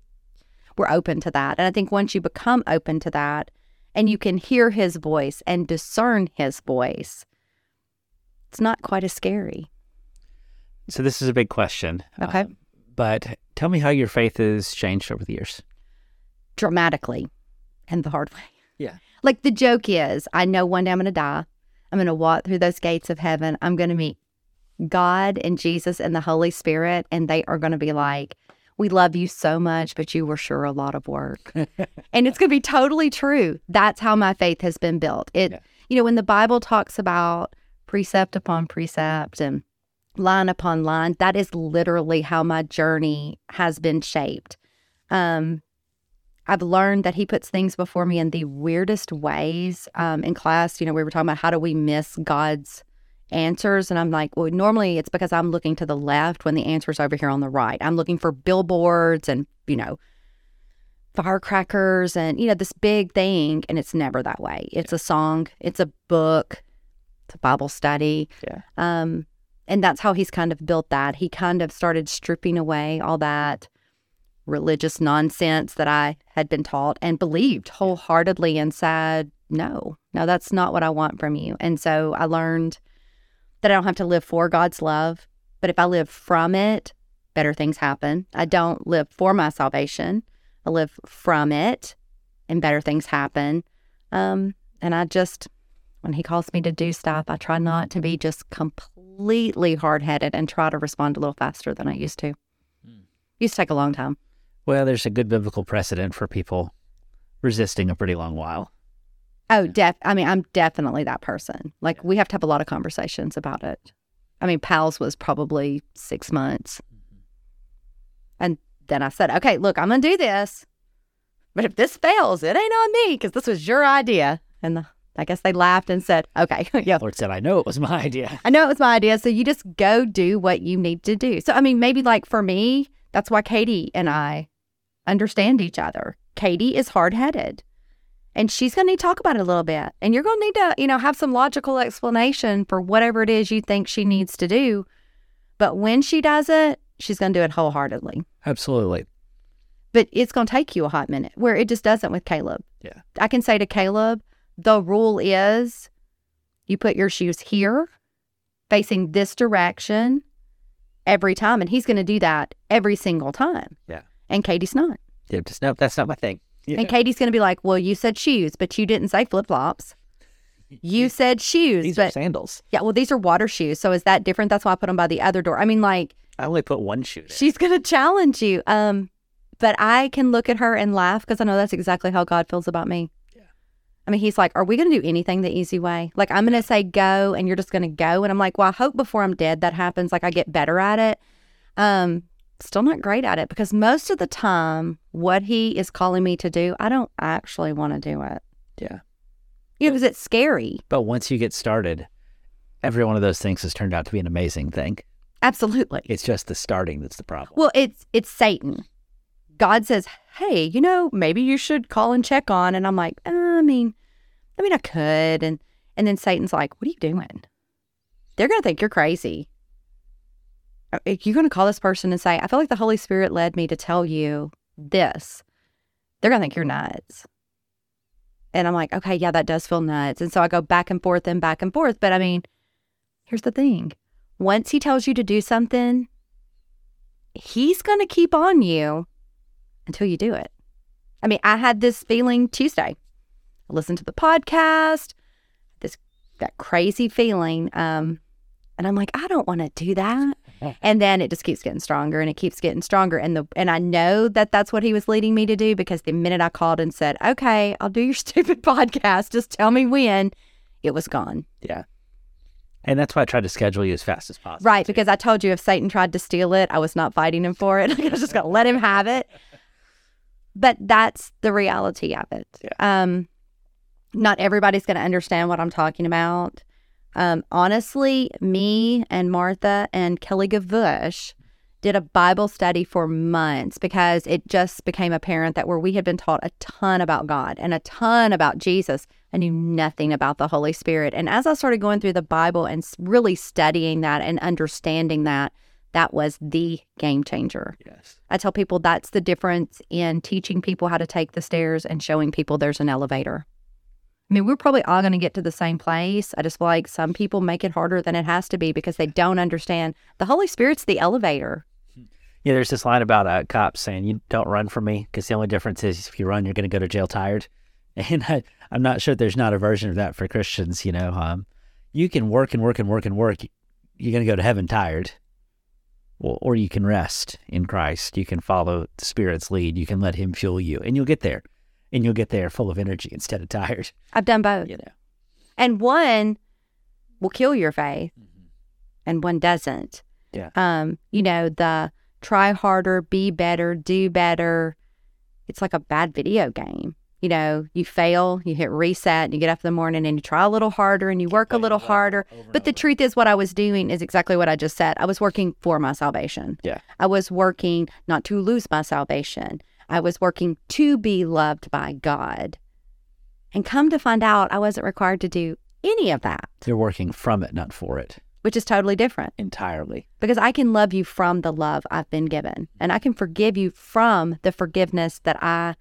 we're open to that. And I think once you become open to that and you can hear his voice and discern his voice, it's not quite as scary. So this is a big question. Okay. Um, but tell me how your faith has changed over the years. dramatically and the hard way. Yeah. Like the joke is, I know one day I'm going to die. I'm going to walk through those gates of heaven. I'm going to meet God and Jesus and the Holy Spirit, and they are going to be like, We love you so much, but you were sure a lot of work. and it's going to be totally true. That's how my faith has been built. It, Yeah. you know, when the Bible talks about precept upon precept and line upon line, that is literally how my journey has been shaped. Um, I've learned that he puts things before me in the weirdest ways. Um, in class, you know, we were talking about how do we miss God's answers, and I'm like, well, normally it's because I'm looking to the left when the answer's over here on the right. I'm looking for billboards and you know, firecrackers and you know this big thing, and it's never that way. It's a song, it's a book, it's a Bible study. Yeah. Um, and that's how he's kind of built that. He kind of started stripping away all that religious nonsense that I had been taught and believed wholeheartedly and said, no, no, that's not what I want from you. And so I learned that I don't have to live for God's love, but if I live from it, better things happen. I don't live for my salvation, I live from it, and better things happen. Um, and I just, when he calls me to do stuff, I try not to be just completely hard headed and try to respond a little faster than I used to. Hmm. Used to take a long time. Well, there's a good biblical precedent for people resisting a pretty long while. Oh, def. I mean, I'm definitely that person. Like, we have to have a lot of conversations about it. I mean, pals was probably six months, mm-hmm. and then I said, "Okay, look, I'm gonna do this, but if this fails, it ain't on me because this was your idea." And the, I guess they laughed and said, "Okay, yeah, Lord said, I know it was my idea. I know it was my idea. So you just go do what you need to do. So, I mean, maybe like for me, that's why Katie and I understand each other. Katie is hard headed and she's going to need to talk about it a little bit. And you're going to need to, you know, have some logical explanation for whatever it is you think she needs to do. But when she does it, she's going to do it wholeheartedly. Absolutely. But it's going to take you a hot minute where it just doesn't with Caleb. Yeah. I can say to Caleb, the rule is you put your shoes here, facing this direction every time. And he's going to do that every single time. Yeah. And Katie's not. Yeah, just no, that's not my thing. Yeah. And Katie's going to be like, well, you said shoes, but you didn't say flip flops. You said shoes, These are but sandals. yeah, well, these are water shoes. So is that different? That's why I put them by the other door. I mean, like, I only put one shoe there. she's going to challenge you. Um, but I can look at her and laugh because I know that's exactly how God feels about me. Yeah. I mean, he's like, Are we going to do anything the easy way? Like, I'm going to say go and you're just going to go. And I'm like, Well, I hope before I'm dead that happens. Like, I get better at it. Um, still not great at it because most of the time, what he is calling me to do, I don't actually want to do it. Yeah. Know, because it's scary. But once you get started, every one of those things has turned out to be an amazing thing. Absolutely. It's just the starting that's the problem. Well, it's it's Satan. God says, "Hey, you know, maybe you should call and check on." And I'm like, uh, "I mean, I mean, I could." And and then Satan's like, "What are you doing? They're gonna think you're crazy. Are you gonna call this person and say, I feel like the Holy Spirit led me to tell you this? They're gonna think you're nuts." And I'm like, "Okay, yeah, that does feel nuts." And so I go back and forth and back and forth. But I mean, here's the thing: once he tells you to do something, he's going to keep on you until you do it. I mean, I had this feeling Tuesday. I listened to the podcast, this that crazy feeling, um, and I'm like, I don't want to do that. And then it just keeps getting stronger, and it keeps getting stronger, and the and I know that that's what he was leading me to do because the minute I called and said, "Okay, I'll do your stupid podcast, just tell me when," it was gone. yeah. And that's why I tried to schedule you as fast as possible. Right, because I told you if Satan tried to steal it, I was not fighting him for it. I was just gonna let him have it. But that's the reality of it. Um, not everybody's gonna understand what I'm talking about. Um, honestly, me and Martha and Kelly Gavush did a Bible study for months because it just became apparent that where we had been taught a ton about God and a ton about Jesus, I knew nothing about the Holy Spirit. And as I started going through the Bible and really studying that and understanding that, that was the game changer. Yes. I tell people that's the difference in teaching people how to take the stairs and showing people there's an elevator. I mean, we're probably all going to get to the same place. I just feel like some people make it harder than it has to be because they don't understand the Holy Spirit's the elevator. Yeah, there's this line about uh, cops saying, "You don't run from me," because the only difference is if you run, you're going to go to jail tired. And I, I'm not sure there's not a version of that for Christians. You know, um, you can work and work and work and work. You're going to go to heaven tired, well, or you can rest in Christ. You can follow the Spirit's lead. You can let Him fuel you, and you'll get there. And you'll get there full of energy instead of tired. I've done both. You know. And one will kill your faith and one doesn't. Yeah. Um, you know, the try harder, be better, do better. It's like a bad video game. You know, you fail, you hit reset, and you get up in the morning and you try a little harder and you work a little harder. But the truth is, what I was doing is exactly what I just said. I was working for my salvation. Yeah. I was working not to lose my salvation. I was working to be loved by God. And come to find out, I wasn't required to do any of that, You're working from it, not for it, which is totally different entirely. because I can love you from the love I've been given, and I can forgive you from the forgiveness that I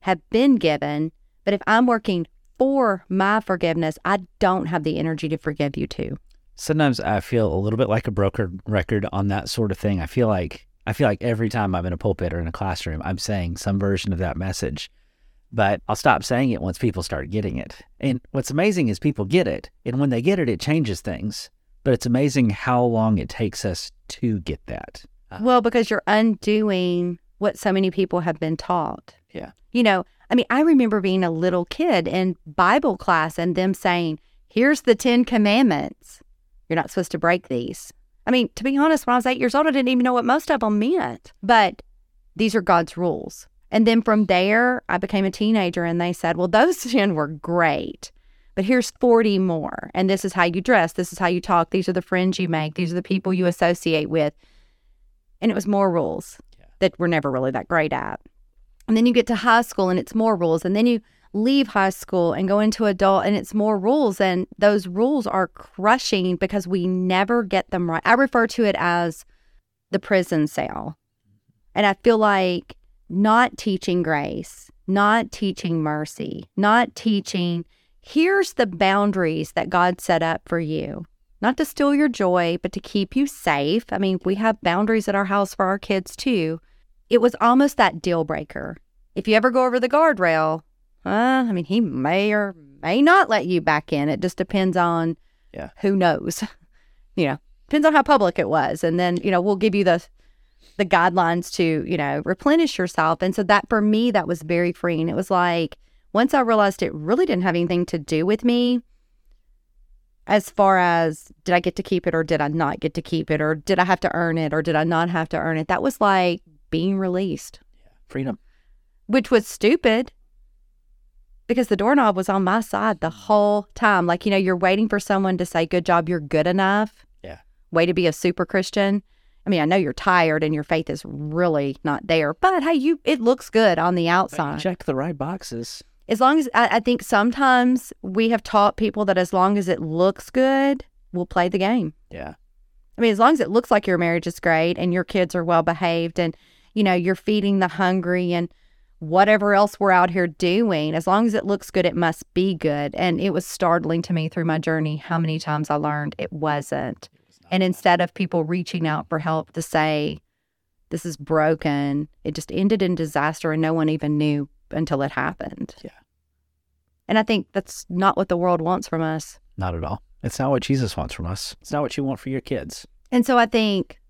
have been given. But if I'm working for my forgiveness, I don't have the energy to forgive you too. sometimes I feel a little bit like a broken record on that sort of thing. I feel like I feel like every time I'm in a pulpit or in a classroom, I'm saying some version of that message. But I'll stop saying it once people start getting it. And what's amazing is people get it. And when they get it, it changes things. But it's amazing how long it takes us to get that. Uh, Well, because you're undoing what so many people have been taught. Yeah. You know, I mean, I remember being a little kid in Bible class and them saying, here's the 10 commandments. You're not supposed to break these. I mean, to be honest, when I was eight years old, I didn't even know what most of them meant. But these are God's rules. And then from there, I became a teenager and they said, well, those 10 were great. But here's 40 more. And this is how you dress. This is how you talk. These are the friends you make. These are the people you associate with. And it was more rules that we're never really that great at. And then you get to high school and it's more rules. And then you leave high school and go into adult and it's more rules. And those rules are crushing because we never get them right. I refer to it as the prison cell. And I feel like not teaching grace, not teaching mercy, not teaching, here's the boundaries that God set up for you. Not to steal your joy, but to keep you safe. I mean, we have boundaries at our house for our kids too. It was almost that deal breaker. If you ever go over the guardrail, uh, I mean, he may or may not let you back in. It just depends on Yeah. who knows. you know, depends on how public it was. And then, you know, we'll give you the the guidelines to, you know, replenish yourself. And so that for me, that was very freeing. It was like once I realized it really didn't have anything to do with me, as far as did I get to keep it or did I not get to keep it or did I have to earn it or did I not have to earn it, that was like being released, Freedom. which was stupid because the doorknob was on my side the whole time. Like, you know, you're waiting for someone to say, good job, you're good enough. Yeah. Way to be a super Christian. I mean, I know you're tired and your faith is really not there, but hey, you it looks good on the outside. Check the right boxes. As long as I, I think sometimes we have taught people that as long as it looks good, we'll play the game. Yeah. I mean, as long as it looks like your marriage is great and your kids are well behaved and, you know, you're feeding the hungry and whatever else we're out here doing, as long as it looks good, it must be good. And it was startling to me through my journey how many times I learned it wasn't. And instead of people reaching out for help to say, this is broken, it just ended in disaster and no one even knew until it happened. Yeah. And I think that's not what the world wants from us. Not at all. It's not what Jesus wants from us. It's not what you want for your kids. And so I think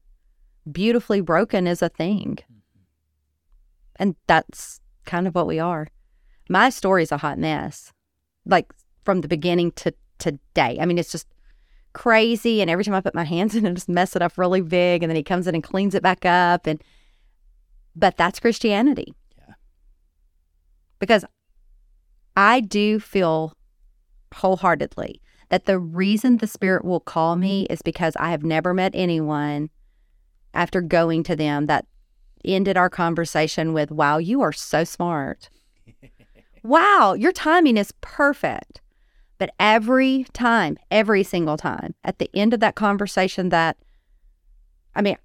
beautifully broken is a thing. Mm-hmm. And that's kind of what we are. My story's a hot mess, like from the beginning to today. I mean, it's just crazy. And every time I put my hands in it, I just mess it up really big. And then he comes in and cleans it back up. And, but that's Christianity. Yeah. Because I do feel wholeheartedly that the reason the Spirit will call me is because I have never met anyone after going to them that ended our conversation with, Wow, you are so smart. wow, your timing is perfect. But every time, every single time, at the end of that conversation, that I mean,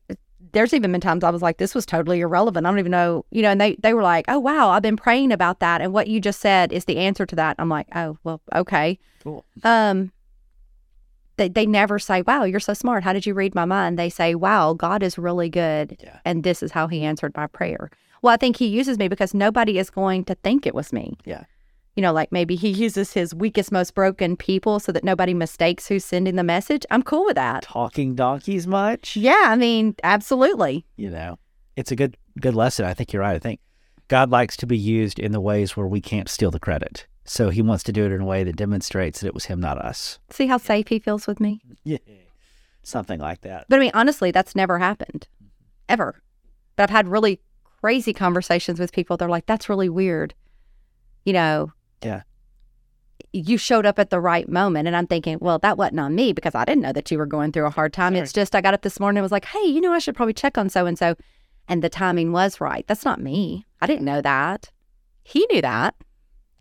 there's even been times I was like, this was totally irrelevant. I don't even know, you know, and they, they were like, oh, wow, I've been praying about that. And what you just said is the answer to that. I'm like, oh, well, okay. Cool. Um, they, they never say, wow, you're so smart. How did you read my mind? They say, wow, God is really good. Yeah. And this is how he answered my prayer. Well, I think he uses me because nobody is going to think it was me. Yeah. You know, like maybe he uses his weakest, most broken people so that nobody mistakes who's sending the message. I'm cool with that. Talking donkeys much? Yeah, I mean, absolutely. You know, it's a good good lesson. I think you're right. I think God likes to be used in the ways where we can't steal the credit. So he wants to do it in a way that demonstrates that it was him, not us. See how safe he feels with me? Yeah. Something like that. But I mean, honestly, that's never happened ever. But I've had really crazy conversations with people. They're like, that's really weird. You know, Yeah. you showed up at the right moment. And I'm thinking, well, that wasn't on me because I didn't know that you were going through a hard time. Sure. It's just I got up this morning and was like, hey, you know, I should probably check on so and so. And the timing was right. That's not me. I didn't know that. He knew that.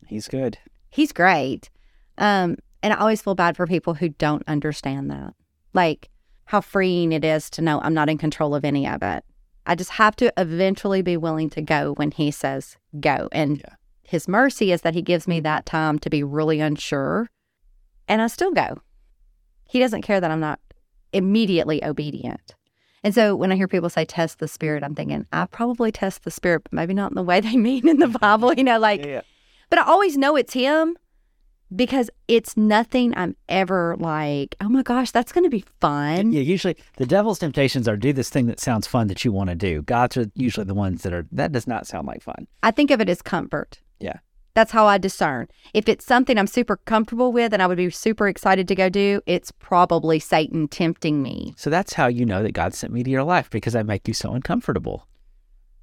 He's good. He's great. Um, and I always feel bad for people who don't understand that. Like how freeing it is to know I'm not in control of any of it. I just have to eventually be willing to go when he says go. And Yeah. his mercy is that he gives me that time to be really unsure. And I still go. He doesn't care that I'm not immediately obedient. And so when I hear people say test the spirit, I'm thinking, I probably test the spirit, but maybe not in the way they mean in the Bible, you know, like yeah. But I always know it's him because it's nothing I'm ever like, oh my gosh, that's going to be fun. Yeah, usually the devil's temptations are do this thing that sounds fun that you want to do. God's are usually the ones that are that does not sound like fun. I think of it as comfort. Yeah. That's how I discern. If it's something I'm super comfortable with and I would be super excited to go do, it's probably Satan tempting me. So that's how you know that God sent me to your life because I make you so uncomfortable.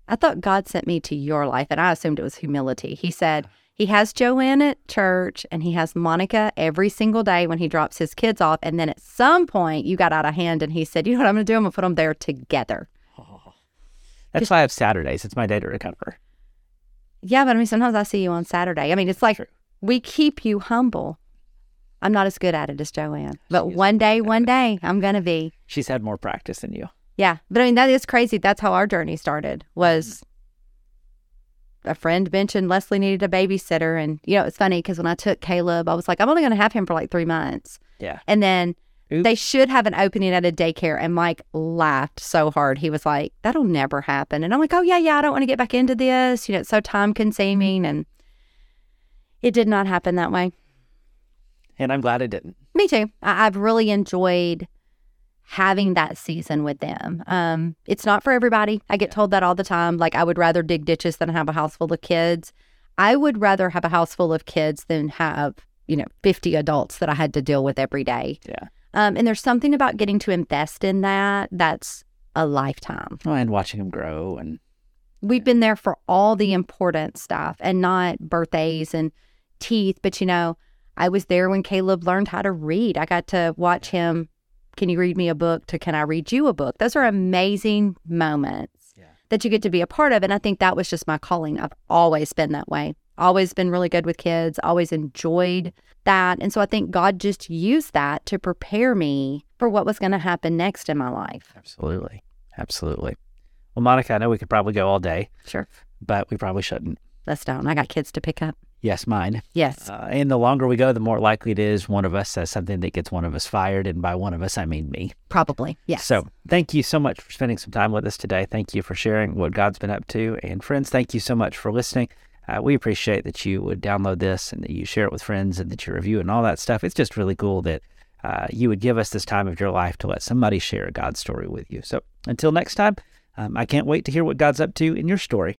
I thought God sent me to your life and I assumed it was humility. He said, he has Joanne at church and he has Monica every single day when he drops his kids off. And then at some point, you got out of hand and he said, You know what I'm going to do? I'm going to put them there together. That's why I have Saturdays. It's my day to recover. Yeah, but I mean, sometimes I see you on Saturday. I mean, it's like True. we keep you humble. I'm not as good at it as Joanne, but one day, one day, I'm going to be. She's had more practice than you. Yeah. But I mean, that is crazy. That's how our journey started was mm-hmm. A friend mentioned Leslie needed a babysitter. And, you know, it's funny because when I took Caleb, I was like, I'm only going to have him for like three months. Yeah. And then Oops. they should have an opening at a daycare. And Mike laughed so hard. He was like, that'll never happen. And I'm like, oh, yeah, yeah, I don't want to get back into this. You know, it's so time consuming. And it did not happen that way. And I'm glad it didn't. Me too. I- I've really enjoyed having that season with them. Um, it's not for everybody. I get told that all the time. Like I would rather dig ditches than have a house full of kids. I would rather have a house full of kids than have, you know, 50 adults that I had to deal with every day. Yeah. Um, and there's something about getting to invest in that that's a lifetime. Oh, and watching them grow and We've been there for all the important stuff and not birthdays and teeth. But, you know, I was there when Caleb learned how to read. I got to watch him. Can you read me a book? To can I read you a book? Those are amazing moments Yeah. that you get to be a part of. And I think that was just my calling. I've always been that way. Always been really good with kids, always enjoyed that. And so I think God just used that to prepare me for what was going to happen next in my life. absolutely, absolutely. Well, Monica, I know we could probably go all day, Sure. but we probably shouldn't. Let's don't. I got kids to pick up. Yes, mine. Yes. Uh, and the longer we go, the more likely it is one of us says something that gets one of us fired. And by one of us, I mean me. Probably. Yes. So thank you so much for spending some time with us today. Thank you for sharing what God's been up to. And friends, thank you so much for listening. Uh, we appreciate that you would download this and that you share it with friends and that you review it and all that stuff. It's just really cool that uh, you would give us this time of your life to let somebody share a God story with you. So until next time, um, I can't wait to hear what God's up to in your story.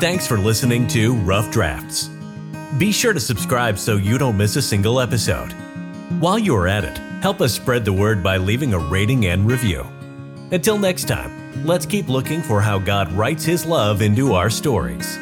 Thanks for listening to Rough Drafts. Be sure to subscribe so you don't miss a single episode. While you are at it, help us spread the word by leaving a rating and review. Until next time, let's keep looking for how God writes His love into our stories.